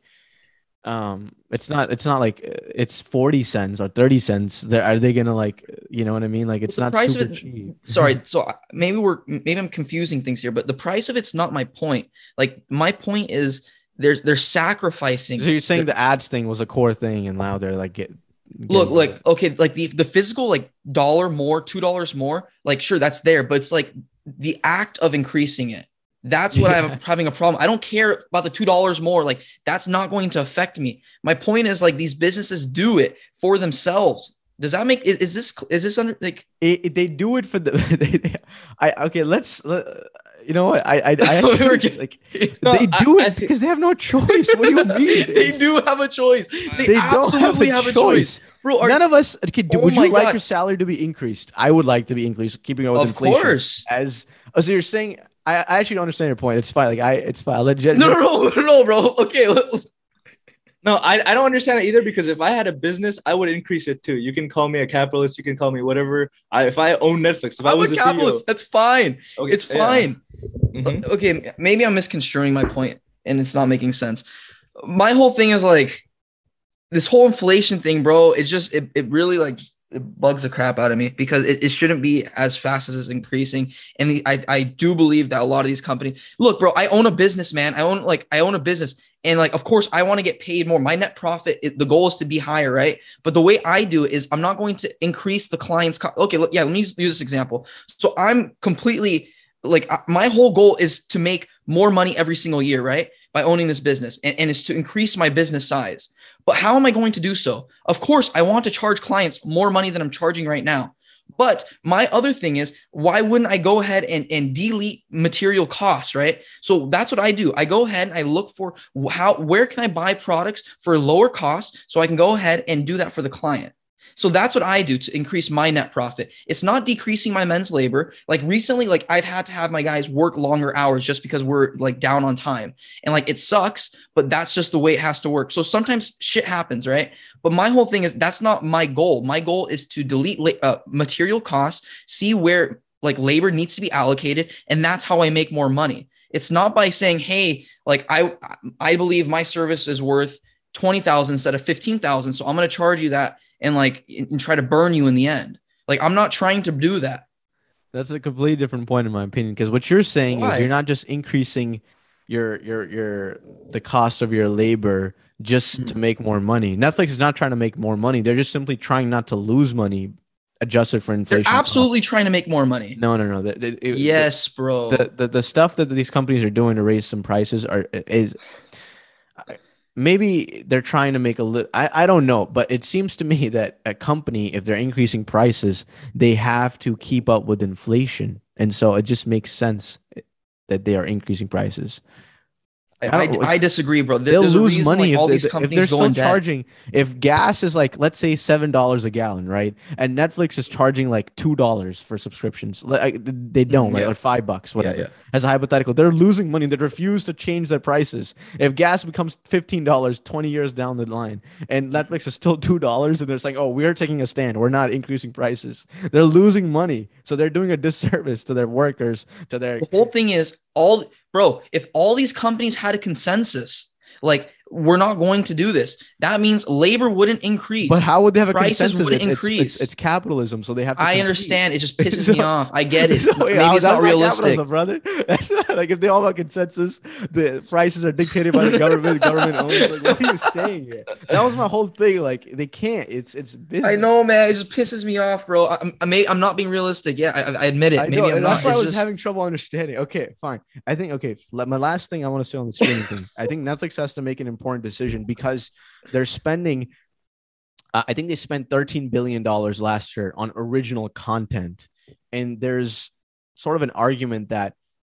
um it's not it's not like uh, it's 40 cents or 30 cents They're, are they gonna like you know what i mean like it's the not super it- cheap *laughs* Sorry, so maybe we're maybe I'm confusing things here, but the price of it's not my point. Like my point is they're they're sacrificing. so you're saying the ads thing was a core thing and now they're like get look like okay like the the physical like dollar more two dollars more like sure that's there but it's like the act of increasing it that's what Yeah. i'm having a problem. I don't care about the two dollars more. Like that's not going to affect me. My point is like these businesses do it for themselves. Does that make is, is this is this under like? It, it- they do it for the *laughs* they, they- i okay let's let, you know what? I i, I We're *laughs* actually, getting- like No, they do I it thi- because they have no choice. What do you *laughs* mean? They It's- do have a choice. They, they don't have absolutely a have a choice, choice, bro are, none of us okay, do, Oh would my you like your salary to be increased? I would like to be increased keeping up with of inflation. Of course. As oh, so you're saying I, I actually don't understand your point it's fine like i it's fine legit no no no no bro okay No, I, I don't understand it either because if I had a business, I would increase it too. You can call me a capitalist, you can call me whatever. I, if I own Netflix, if I I'm was a capitalist CEO, that's fine okay, it's yeah. fine Mhm. okay, maybe I'm misconstruing my point and it's not making sense. My whole thing is like this whole inflation thing, bro. It's just it, it really like it bugs the crap out of me because it, it shouldn't be as fast as it's increasing. And I I do believe that a lot of these companies look, bro. I own a business, man. I own like I own a business, and like of course I want to get paid more. My net profit, it, the goal is to be higher, right? But the way I do it is I'm not going to increase the client's. Okay, look, yeah. Let me use, use this example. So I'm completely like uh, my whole goal is to make more money every single year, right? By owning this business and, and it's to increase my business size. But how am I going to do so? Of course, I want to charge clients more money than I'm charging right now. But my other thing is, why wouldn't I go ahead and, and delete material costs, right? So that's what I do. I go ahead and I look for how where can I buy products for lower cost so I can go ahead and do that for the client. So that's what I do to increase my net profit. It's not decreasing my men's labor. Like recently, like I've had to have my guys work longer hours just because we're like down on time. And like it sucks, but that's just the way it has to work. So sometimes shit happens, right? But my whole thing is that's not my goal. My goal is to delete uh, material costs, see where like labor needs to be allocated, and that's how I make more money. It's not by saying, "Hey, like I I believe my service is worth 20,000 instead of 15,000, so I'm going to charge you that and like and try to burn you in the end." Like I'm not trying to do that. That's a completely different point in my opinion. Because what you're saying Why? is you're not just increasing your your your the cost of your labor just Mm. to make more money. Netflix is not trying to make more money. They're just simply trying not to lose money adjusted for inflation. They're inflation. costs. absolutely trying to make more money. No, no, no. The- it- yes, bro. The, the the stuff that these companies are doing to raise some prices are is maybe they're trying to make a little I, I don't know but it seems to me *laughs* that a company if they're increasing prices they have to keep up with inflation. And so it just makes sense that they are increasing prices I, I I, don't- I disagree, bro. There- they'll lose reason, money like, if, all these if companies they're go still charging if gas is like let's say seven dollars a gallon right? And netflix is charging like two dollars for subscriptions. Like they don't Mm, yeah. or five bucks whatever. yeah. as a hypothetical they're losing money. They refuse to change their prices. If gas becomes $15 20 years down the line and netflix is still $2 and they're saying oh we're taking a stand. We're not increasing prices. They're losing money. So they're doing a disservice to their workers to their The whole thing is all, bro. If all these companies had a consensus, like we're not going to do this. That means labor wouldn't increase. But how would they have a Prices consensus? wouldn't It's- it's- increase. It's, it's capitalism, so they have. to I compete. understand. It just pisses *laughs* So- me off. I get it. *laughs* So, maybe it's not realistic. capitalism, brother. *laughs* That's not, like if they all have a consensus, the prices are dictated by the government. government owns. Like, what are you saying? Here? That was my whole thing. Like they can't. It's it's business. I know, man. It just pisses me off, bro. I, I'm, I may, I'm not being realistic. Yeah, I, I admit it. I Maybe know, I'm not. that's why I was just- having trouble understanding. Okay, fine. I think okay. My last thing I want to say on the streaming thing. I think Netflix has to make an important decision because they're spending. Uh, I think they spent thirteen billion dollars last year on original content, and there's sort of an argument that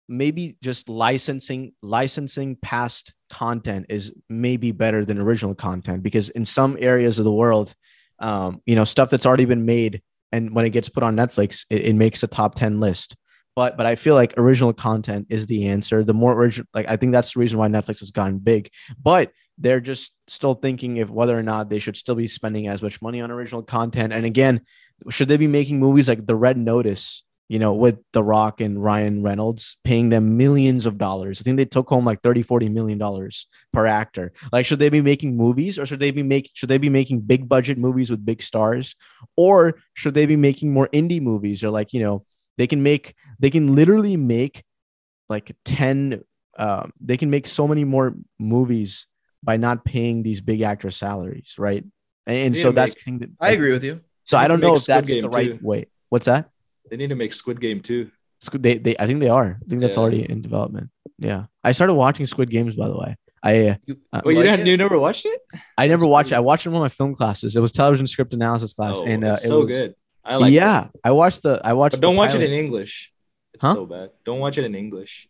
maybe just licensing licensing past content is maybe better than original content because in some areas of the world, um, you know, stuff that's already been made and when it gets put on Netflix, it, it makes a top 10 list. But but I feel like original content is the answer. The more original, like I think that's the reason why Netflix has gotten big. But they're just still thinking if whether or not they should still be spending as much money on original content. And again, should they be making movies like The Red Notice, you know, with The Rock and Ryan Reynolds, paying them millions of dollars? I think they took home like 30, 40 million dollars per actor. Like, should they be making movies or should they be make should they be making big budget movies with big stars? Or should they be making more indie movies or like, you know, they can make they can literally make like 10 um, they can make so many more movies by not paying these big actor salaries, right? And, and so that's make- the thing that I agree with you. So They I don't know if that's Squid the Game right too. way. What's that? They need to make Squid Game too. Squid, they, they I think they are. I think that's Yeah. already in development. Yeah. I started watching Squid Games by the way. I uh, You, Uh, Wait, you, like you never watched it? I never That's watched it. I watched it in one of my film classes. It was television script analysis class Oh, and uh, it so was, good. I like. yeah, it. I watched the I watched but don't the watch it in English. It's Huh? so bad. Don't watch it in English.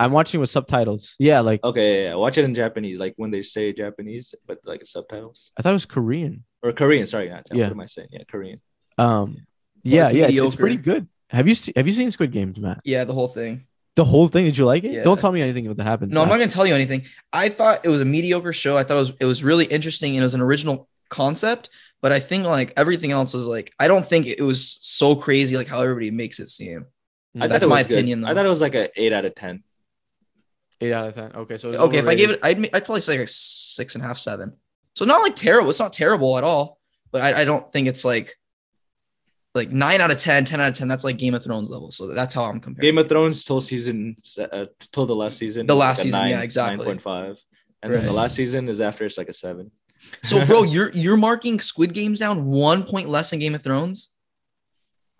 I'm watching with subtitles. Yeah, like Okay, yeah, yeah. watch it in Japanese, like when they say Japanese, but like subtitles I thought it was Korean. or Korean. Sorry, not Japanese. Yeah. What am I saying? Yeah, Korean. Um yeah, Like yeah, it's, it's pretty good. Have you se- have you seen Squid Games, Matt? yeah, the whole thing. The whole thing? Did you like it? Yeah. Don't tell me anything about that happens. No, I'm not gonna tell you anything. I thought it was a mediocre show. I thought it was it was really interesting and it was an original concept. But I think like everything else was like I don't think it was so crazy like how everybody makes it seem. I That's thought it my was opinion, though. I thought it was like an eight out of ten. eight out of ten. Okay, so it's Okay, if I gave it, I'd I'd probably say like six and a half, seven. So not like terrible. It's not terrible at all. But I, I don't think it's like like nine out of 10, 10 out of ten. That's like Game of Thrones level. So that's how I'm comparing. Game of Thrones till season uh, till the last season. The last like season, nine, yeah, exactly. Nine point five, and then the last season is after it's like a seven. So bro, *laughs* you're you're marking Squid Games down one point less than Game of Thrones.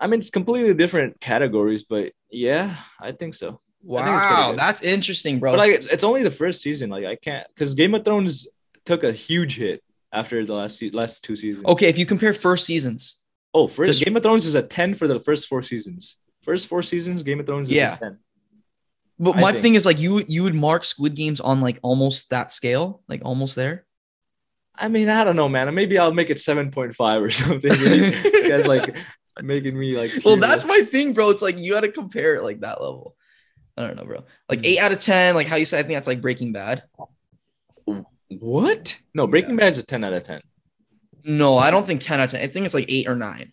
I mean, it's completely different categories, but yeah, I think so. I think Wow, that's interesting, bro. But like, it's, it's only the first season. Like, I can't because Game of Thrones took a huge hit after the last se- last two seasons. okay, if you compare first seasons, Oh, first Game of Thrones is a ten for the first four seasons. First four seasons, Game of Thrones is Yeah. but I my think- thing is like you you would mark Squid Games on like almost that scale, like almost there. I mean, I don't know, man. Maybe I'll make it seven point five or *laughs* something. this guy's like making me like. Well, that's my thing, bro. It's like you got to compare it like that level. I don't know, bro. Like Hmm. eight out of ten, like how you said. I think that's like Breaking Bad. what? No, Breaking Bad is a ten out of ten. No, I don't think ten out of ten. I think it's like eight or nine.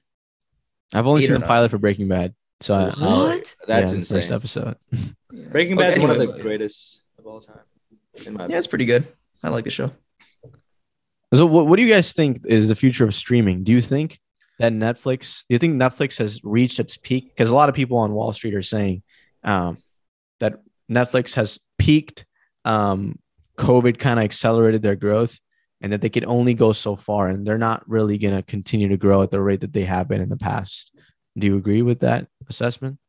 I've only eight seen the nine. pilot for Breaking Bad. So I, I'll- What? That's yeah, the First insane. episode. Breaking Okay, Bad is one of the but- greatest of all time. In my Yeah, it's pretty good. I like the show. So what, what do you guys think is the future of streaming? Do you think that Netflix, do you think Netflix has reached its peak? Because a lot of people on Wall Street are saying um, that Netflix has peaked. Um, COVID kind of accelerated their growth and that they can only go so far and they're not really going to continue to grow at the rate that they have been in the past. Do you agree with that assessment?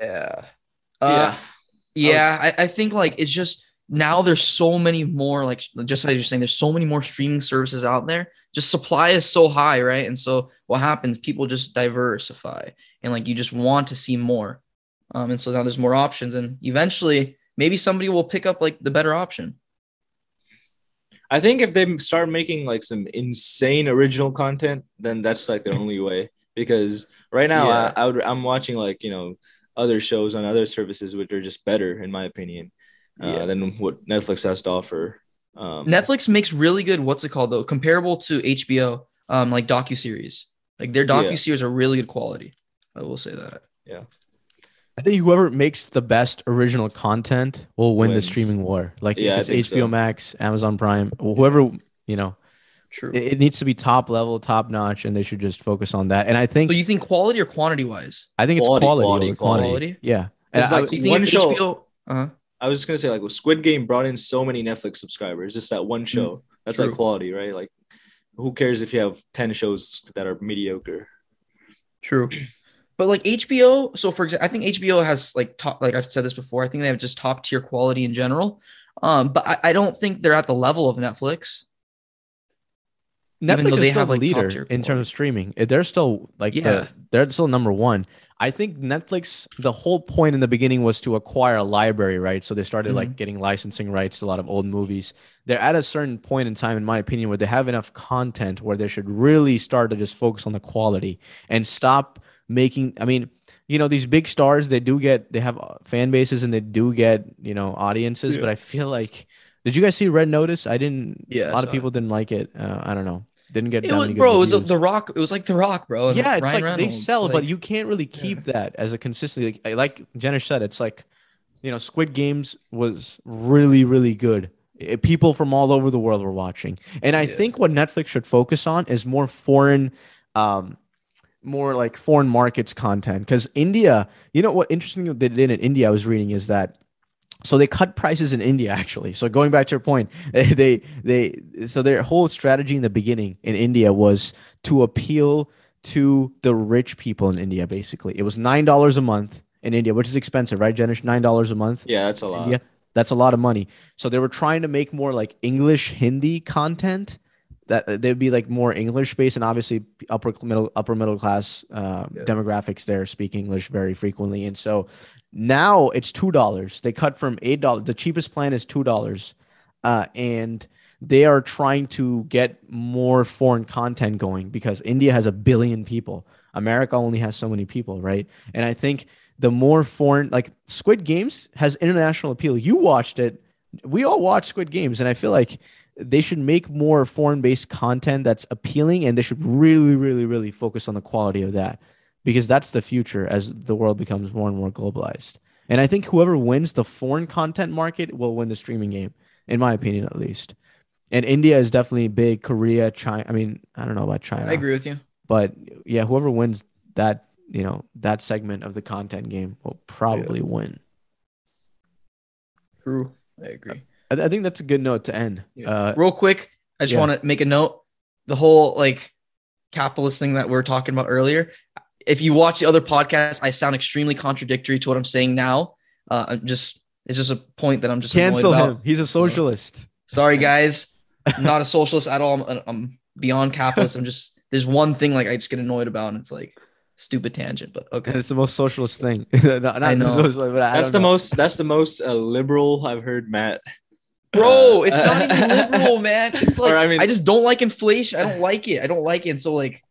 Yeah. yeah. Uh, yeah, I, I think like it's just now there's so many more like just as you're saying, there's so many more streaming services out there. Just supply is so high, right? And so what happens? People just diversify and like you just want to see more. Um, and so now there's more options, and eventually maybe somebody will pick up like the better option. I think if they start making like some insane original content, then that's like the only way. Because right now, Yeah. I, I would I'm watching like you know other shows on other services which are just better in my opinion uh, Yeah. than what Netflix has to offer. Um, Netflix makes really good what's it called though, comparable to HBO, um, like docu series. Like their docu series are really good quality. I will say that. Yeah. I think whoever makes the best original content will win Wins. the streaming war. Like Yeah, if it's HBO so. Max, Amazon Prime, whoever you know, True. it, it needs to be top level, top notch, and they should just focus on that. And I think so you think quality or quantity wise? I think it's Quality, quality, quality, quality. Yeah. And It's I- like- Do you think One if show- HBO? Uh-huh. I was just gonna say like with Squid Game brought in so many Netflix subscribers, just that one show. That's like quality, right? Like, who cares if you have ten shows that are mediocre? True. But like HBO, so for example, I think HBO has like top, like I've said this before, I think they have just top tier quality in general. Um, but I, I don't think they're at the level of Netflix. Netflix is they still have, the like, leader in terms of streaming. They're still like Yeah. the, they're still number one. I think Netflix. The whole point in the beginning was to acquire a library, right? So they started Mm-hmm. like getting licensing rights to a lot of old movies. They're at a certain point in time, in my opinion, where they have enough content where they should really start to just focus on the quality and stop making. I mean, you know, these big stars, they do get they have uh, fan bases and they do get you know audiences, Yeah. but I feel like. Did you guys see Red Notice? I didn't. Yeah, a lot of people didn't like it. Uh, I don't know. Didn't get It was, bro, it was reviews. the Rock. It was like the Rock, bro. and yeah, it's Ryan like they Reynolds, sell, but you can't really keep that as a consistency. Like, like Jenish said, it's like, you know, Squid Games was really, really good. Eh, People from all over the world were watching, and I Yeah. think what Netflix should focus on is more foreign, um, more like foreign markets content. Because India, you know, what interesting they did in India, I was reading is that so they cut prices in India actually. So going back to your point, *laughs* they they so their whole strategy in the beginning in India was to appeal to the rich people in India. Basically, it was nine dollars a month in India, which is expensive, right, Jenish? Nine dollars a month. Yeah, that's a lot. India. That's a lot of money. So they were trying to make more like English Hindi content that uh, they'd be like more English based and obviously upper middle upper middle class uh, Yeah. demographics there speak English very frequently. And so now it's two dollars. They cut from eight dollars. The cheapest plan is two dollars, uh, and they are trying to get more foreign content going because India has a billion people. America only has so many people, right? And I think the more foreign, like Squid Games, has international appeal. You watched it. We all watch Squid Games, and I feel like they should make more foreign-based content that's appealing, and they should really, really, really focus on the quality of that because that's the future as the world becomes more and more globalized. And I think whoever wins the foreign content market will win the streaming game, in my opinion, at least. And India is definitely big. Korea, China. I mean, I don't know about China, I agree with you. but yeah, whoever wins that, you know, that segment of the content game will probably win. True. I agree. I, I think that's a good note to end. Yeah. Uh, Real quick, I just yeah. want to make a note. The whole like capitalist thing that we are talking about earlier. If you watch the other podcasts, I sound extremely contradictory to what I'm saying now. Uh, I'm just it's just a point that I'm just cancel about. him. He's a So- socialist. Sorry, *laughs* guys. I'm not a socialist at all. I'm, I'm beyond capitalist. I'm just there's one thing like I just get annoyed about, and it's like stupid tangent. But okay. And okay, it's the most socialist thing. *laughs* not, not I know. socialist, but I That's the know. most. That's the most uh, liberal I've heard, Matt. bro, Uh, it's not even *laughs* liberal, man. It's like Or, I, I just don't like inflation. I don't like it. I don't like it. And so like.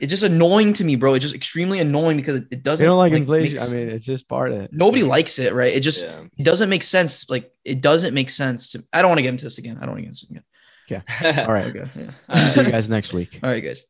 It's just annoying to me, bro. It's just extremely annoying because it, it doesn't. They don't like, like, inflation. makes- I mean, it's just part of it. nobody likes it, right? It just Yeah. it doesn't make sense. Like it doesn't make sense to. I don't want to get into this again. I don't want to get into this again. Yeah. All right. *laughs* Okay. Yeah. See you guys *laughs* next week. All right, guys.